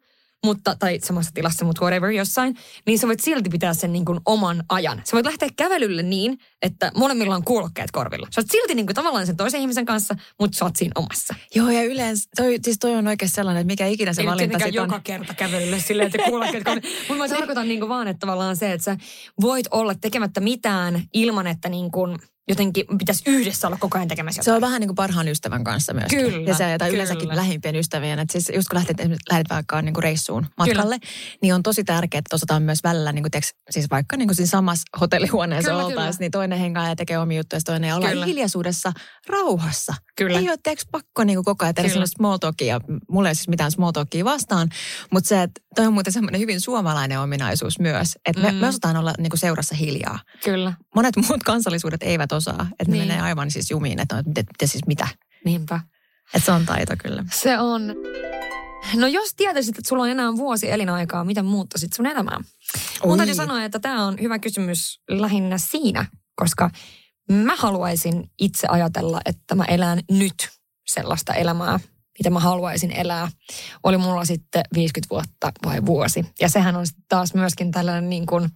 mutta, tai samassa tilassa, mutta whatever jossain, niin sä voit silti pitää sen niin kuin oman ajan. Sä voit lähteä kävelylle niin, että molemmilla on kuulokkeet korvilla. Sä oot silti niin kuin tavallaan sen toisen ihmisen kanssa, mutta sä oot siinä omassa. Joo, ja yleensä, toi, siis toi on oikein sellainen, että mikä ikinä se Ei valinta sitten on. joka kerta kävelylle silleen, että kuulokkeet korvilla. Mutta mä tarkoitan niin kuin vaan, että tavallaan se, että sä voit olla tekemättä mitään ilman, että niin kuin jotenkin pitäisi yhdessä olla koko ajan tekemässä jotain. Se on vähän niin kuin parhaan ystävän kanssa myös. Kyllä, ja se, tai yleensäkin lähimpien ystävien. Että siis just kun lähdet, lähdet vaikka niin kuin reissuun matkalle, kyllä. niin on tosi tärkeää, että osataan myös välillä, niin kuin teks, siis vaikka niin kuin siinä samassa hotellihuoneessa oltaisiin, niin toinen hengaa ja tekee omia juttuja, toinen ja ollaan hiljaisuudessa rauhassa. Kyllä. Ei ole teeksi pakko niin kuin koko ajan tehdä sellaista small talkia. Mulla ei ole siis mitään small talkia vastaan, mutta se, että toi on muuten semmoinen hyvin suomalainen ominaisuus myös, että me, mm. me osataan olla niin kuin seurassa hiljaa. Kyllä. Monet muut kansallisuudet eivät osaa, että niin. ne menee aivan siis jumiin, että mitä, mitä siis mitä. Niinpä. Että se on taito kyllä. Se on. No jos tietäisit, että sulla on enää vuosi elinaikaa, miten muuttaisit sun elämää? Mun täytyy sanoa, että tämä on hyvä kysymys lähinnä siinä, koska mä haluaisin itse ajatella, että mä elän nyt sellaista elämää, mitä mä haluaisin elää. Oli mulla sitten 50 vuotta vai vuosi. Ja sehän on taas myöskin tällainen niin kuin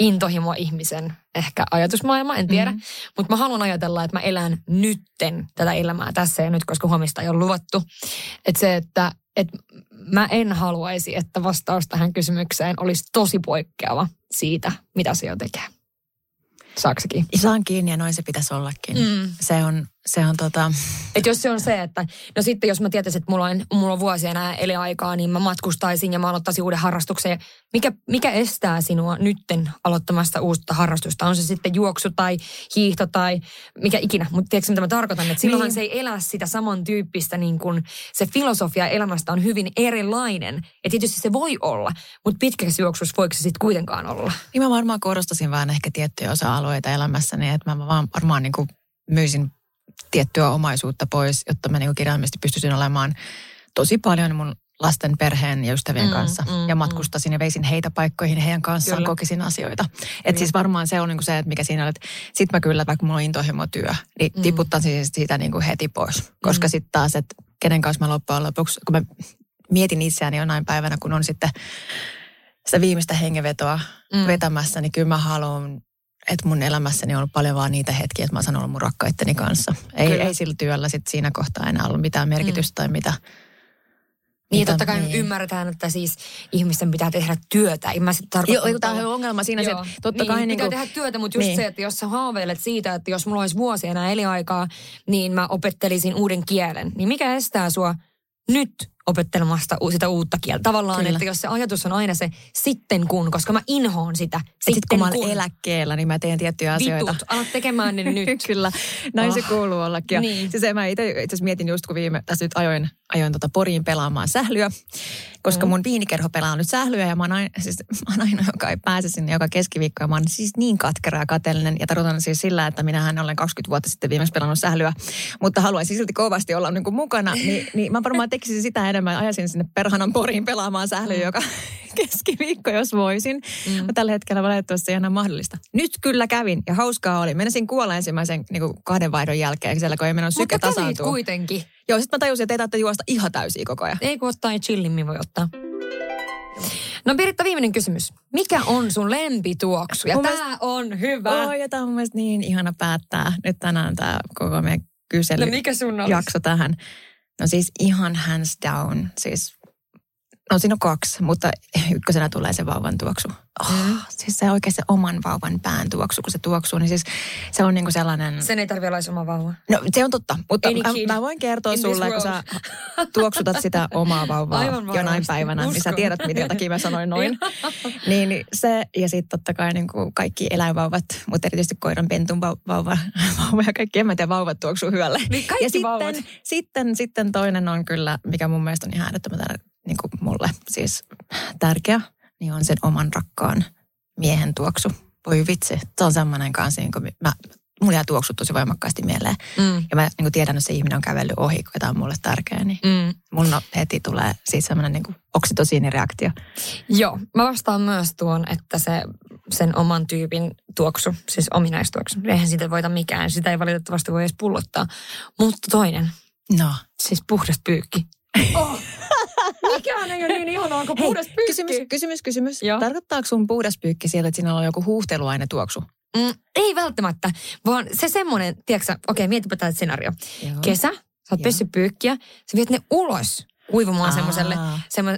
intohimo ihmisen ehkä ajatusmaailma, en tiedä. Mm-hmm. Mutta mä haluan ajatella, että mä elän nytten tätä elämää tässä ja nyt, koska huomista ei ole luvattu. Että se, että et mä en haluaisi, että vastaus tähän kysymykseen olisi tosi poikkeava siitä, mitä se jo tekee. Saaksekin? Saan kiinni ja noin se pitäisi ollakin. Mm. Se, on, se on tota... Et jos se on se, että no sitten jos mä tietäisin, että mulla on, mulla on vuosia enää eliaikaa, niin mä matkustaisin ja mä aloittaisin uuden harrastuksen. Mikä, mikä estää sinua nytten aloittamasta uutta harrastusta? On se sitten juoksu tai hiihto tai mikä ikinä. Mutta tiedätkö mitä mä tarkoitan? Että silloinhan niin. se ei elä sitä samantyyppistä niin kuin se filosofia elämästä on hyvin erilainen. Että tietysti se voi olla, mutta pitkässä juoksussa voiko se sitten kuitenkaan olla? Niin mä varmaan korostasin vaan ehkä tiettyjä osa-alueita elämässäni, että mä vaan varmaan niin kuin myisin tiettyä omaisuutta pois, jotta mä niin kirjaimellisesti pystyisin olemaan tosi paljon mun lasten perheen ja ystävien mm, kanssa. Mm, ja mm. matkustasin mm. ja veisin heitä paikkoihin heidän kanssaan, kyllä. kokisin asioita. Että siis varmaan se on niin kuin se, että mikä siinä on, että sit mä kyllä, vaikka mulla on intohimotyö, niin mm. tiputtan siis siitä niin kuin heti pois. Koska mm. sitten taas, että kenen kanssa mä loppujen lopuksi, kun mä mietin itseäni jonain päivänä, kun on sitten sitä viimeistä hengenvetoa mm. vetämässä, niin kyllä mä haluan että mun elämässäni on ollut paljon vaan niitä hetkiä, että mä oon ollut mun rakkaitteni kanssa. Ei, ei sillä työllä sit siinä kohtaa enää ollut mitään merkitystä mm. tai mitä. Niin, mitä, totta kai niin. ymmärretään, että siis ihmisten pitää tehdä työtä. En mä sit Joo, tämä on ongelma siinä, Joo. että totta niin, kai... Niin, pitää tehdä työtä, mutta just niin. se, että jos sä haaveilet siitä, että jos mulla olisi vuosia enää eliaikaa, niin mä opettelisin uuden kielen. Niin mikä estää sua nyt opettelemasta sitä uutta kieltä. Tavallaan, Kyllä. että jos se ajatus on aina se sitten kun, koska mä inhoon sitä. Sitten sit kun mä olen eläkkeellä, niin mä teen tiettyjä asioita. Vitut, alat tekemään ne nyt. Kyllä, näin oh. se kuuluu ollakin. Ja niin. siis mä itse mietin just, kun viime, tässä nyt ajoin, ajoin tota Poriin pelaamaan sählyä, koska mm. mun viinikerho pelaa nyt sählyä ja mä oon, aina, siis, mä oon aina, joka ei pääse sinne joka keskiviikko ja mä oon siis niin katkera ja katellinen ja tarkoitan siis sillä, että minähän olen 20 vuotta sitten viimeksi pelannut sählyä, mutta haluaisin silti kovasti olla niin kuin mukana, niin, niin mä varmaan tekisin sitä enemmän, ajaisin sinne perhanan Poriin pelaamaan sählyä mm. joka keskiviikko, jos voisin. Mm. Mutta tällä hetkellä valitettavasti ei enää mahdollista. Nyt kyllä kävin ja hauskaa oli. Menisin kuolla ensimmäisen niin kuin kahden vaihdon jälkeen, siellä kun ei mennyt syke tasaantua. kuitenkin. Joo, sitten mä tajusin, että ei tarvitse juosta ihan täysiä koko ajan. Ei kun ottaa chillimmin voi ottaa. No Piritta, viimeinen kysymys. Mikä on sun lempituoksu? Ja mun tää mielestä... on hyvä. Oh, ja tää on mun niin ihana päättää nyt tänään tämä koko meidän kysely no mikä sun jakso tähän. No siis ihan hands down. Siis No siinä on kaksi, mutta ykkösenä tulee se vauvan tuoksu. Oh, mm. Siis se oikein se oman vauvan pään tuoksu, kun se tuoksuu, niin siis se on niinku sellainen... Sen ei tarvitse olla oma vauva. No se on totta, mutta mä, mä voin kertoa sulle, kun sä tuoksutat sitä omaa vauvaa jonain päivänä, Uskon. niin sä tiedät, mitä takia mä sanoin noin. niin, se, ja sitten totta kai niinku kaikki eläinvauvat, mutta erityisesti koiran pentun vauva, vauva ja kaikki, en mä tiedä, vauvat tuoksuu hyvälle. Niin kaikki ja vauvat. sitten, sitten, sitten toinen on kyllä, mikä mun mielestä on ihan äärettömän niin kuin mulle siis tärkeä, niin on sen oman rakkaan miehen tuoksu. Voi vitsi, se on semmoinen kanssa, niin kuin mä, mulla jää tuoksut tosi voimakkaasti mieleen. Mm. Ja mä niin kuin tiedän, että se ihminen on kävellyt ohi, kun tämä on mulle tärkeä, niin mm. mun heti tulee siis semmoinen niin oksitosiinireaktio. Joo, mä vastaan myös tuon, että se sen oman tyypin tuoksu, siis ominaistuoksu. Eihän siitä voita mikään, sitä ei valitettavasti voi edes pullottaa. Mutta toinen, no. siis puhdas pyykki. Oh. Mikään ei ole niin ihanaa kuin puhdas pyykki. Kysymys, kysymys, kysymys. Joo. Tarkoittaako sun puhdas pyykki siellä, että siinä on joku huuhteluaine tuoksu? Mm, ei välttämättä, vaan se semmoinen, tiedätkö okei, okay, mietipä tämä scenario. Joo. Kesä, sä oot pessy pyykkiä, sä viet ne ulos kuivumaan semmoiselle.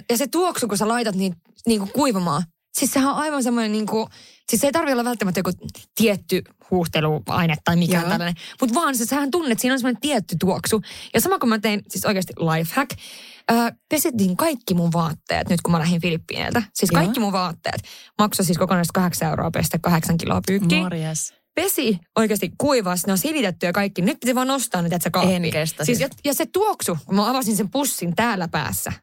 Ja se tuoksu, kun sä laitat niin, niin kuin kuivumaan, Siis sehän on aivan semmoinen niin kuin, siis se ei tarvitse olla välttämättä joku tietty huuhteluaine tai mikään Joo. tällainen. Mutta vaan se, sähän tunnet, siinä on semmoinen tietty tuoksu. Ja sama kun mä tein, siis oikeasti lifehack, äh, pesettiin kaikki mun vaatteet nyt kun mä lähdin Filippiineiltä. Siis Joo. kaikki mun vaatteet. Maksoi siis kokonaisesti 8 euroa pestä 8 kiloa pyykkiä. Morjes pesi oikeasti kuivas, ne on silitetty ja kaikki. Nyt piti vaan nostaa nyt, että se kaappi. En kestä siis. Ja, ja, se tuoksu, kun mä avasin sen pussin täällä päässä.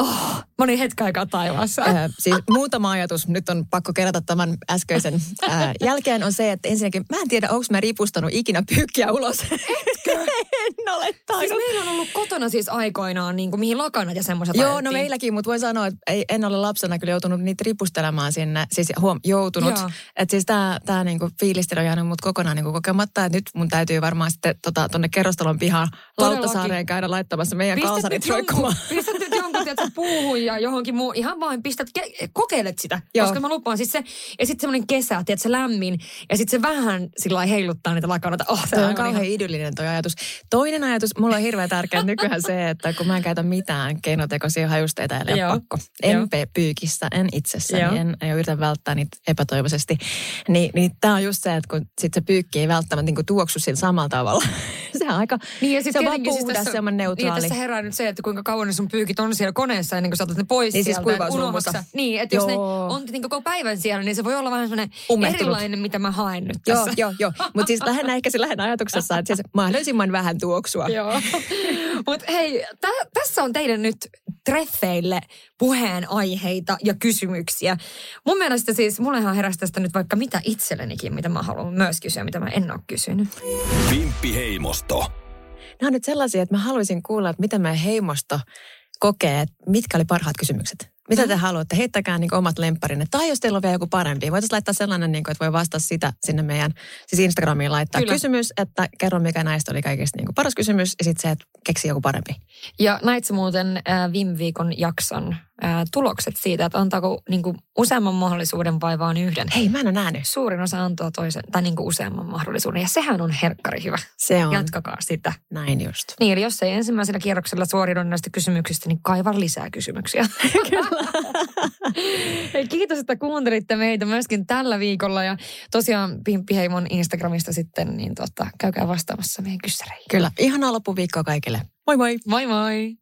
Oh, mä olin hetken aikaa taivaassa. Äh, siis muutama ajatus, nyt on pakko kerätä tämän äskeisen äh, jälkeen, on se, että ensinnäkin mä en tiedä, onko mä ripustanut ikinä pyykkiä ulos. Etkö? en ole tainnut. Siis meillä on ollut kotona siis aikoinaan, niin kuin, mihin lakanat ja semmoiset Joo, no meilläkin, mutta voin sanoa, että ei, en ole lapsena kyllä joutunut niitä ripustelemaan sinne. Siis huom, joutunut. Että siis tämä tää niinku fiilistely on jäänyt mut kokonaan niinku kokematta. Että nyt mun täytyy varmaan sitten tota, tonne kerrostalon pihaan Lauttasaareen käydä laittamassa meidän kalsarit roikkumaan. Pistät nyt jonkun, tiedätkö, puuhun ja johonkin muu. Ihan vain pistät, ke- kokeilet sitä. Joo. Koska mä lupaan siis se, ja sitten semmoinen kesä, tiedätkö, lämmin. Ja sitten se vähän sillä heiluttaa niitä lakanoita. Oh, se on kauhean ihan... idyllinen toi ajatus. Toinen ajatus, mulla on hirveän tärkeä nykyään se, että kun mä en käytä mitään keinotekoisia hajusteita, eli ole pakko. En Joo. pyykissä, en itsessäni, Joo. en, en yritä välttää niitä epätoivoisesti. Ni, niin tämä on just se, että kun sit se pyykki ei välttämättä niin tuoksu sillä samalla tavalla sehän on aika, Niin ja se sitten on vaan puhdas, semmoinen Niin neutraali. tässä herää nyt se, että kuinka kauan ne sun pyykit on siellä koneessa ennen kuin sä otat ne pois Niin siis sieltä. kuivausrummussa. Unohdaksa- Niin, että jos ne Joo. on niin koko päivän siellä, niin se voi olla vähän semmoinen erilainen, mitä mä haen nyt Joo, tässä. joo, joo. Mutta siis lähinnä ehkä se lähden ajatuksessa, että siis mahdollisimman vähän tuoksua. Joo. Mutta hei, tä- tässä on teidän nyt treffeille puheenaiheita ja kysymyksiä. Mun mielestä siis, mullehan heräsi tästä nyt vaikka mitä itsellenikin, mitä mä haluan myös kysyä, mitä mä en ole kysynyt. Pimppiheimosto. Nämä on nyt sellaisia, että mä haluaisin kuulla, että miten meidän heimosto kokee, että mitkä oli parhaat kysymykset. Mitä Mm. te haluatte? Heittäkää niin omat lempparinne. Tai jos teillä on vielä joku parempi, voitaisiin laittaa sellainen, niin kuin, että voi vastata sitä sinne meidän siis Instagramiin laittaa Kyllä. kysymys, että kerro mikä näistä oli kaikista niin kuin paras kysymys, ja sitten se, että keksi joku parempi. Ja näit muuten äh, viime viikon jakson äh, tulokset siitä, että antaako niin kuin, useamman mahdollisuuden vai vaan yhden? Hei, mä en ole nähnyt. Suurin osa antoi toisen, tai niin kuin useamman mahdollisuuden, ja sehän on herkkari hyvä. Se on Jatkakaa sitä. näin just. Niin, eli jos ei ensimmäisellä kierroksella suoriudu näistä kysymyksistä, niin kaiva lisää kysymyksiä. Hei, kiitos, että kuuntelitte meitä myöskin tällä viikolla. Ja tosiaan Pimppiheimon Instagramista sitten, niin tota, käykää vastaamassa meidän kyssäreihin. Kyllä, ihanaa loppuviikkoa kaikille. Moi moi! Moi moi!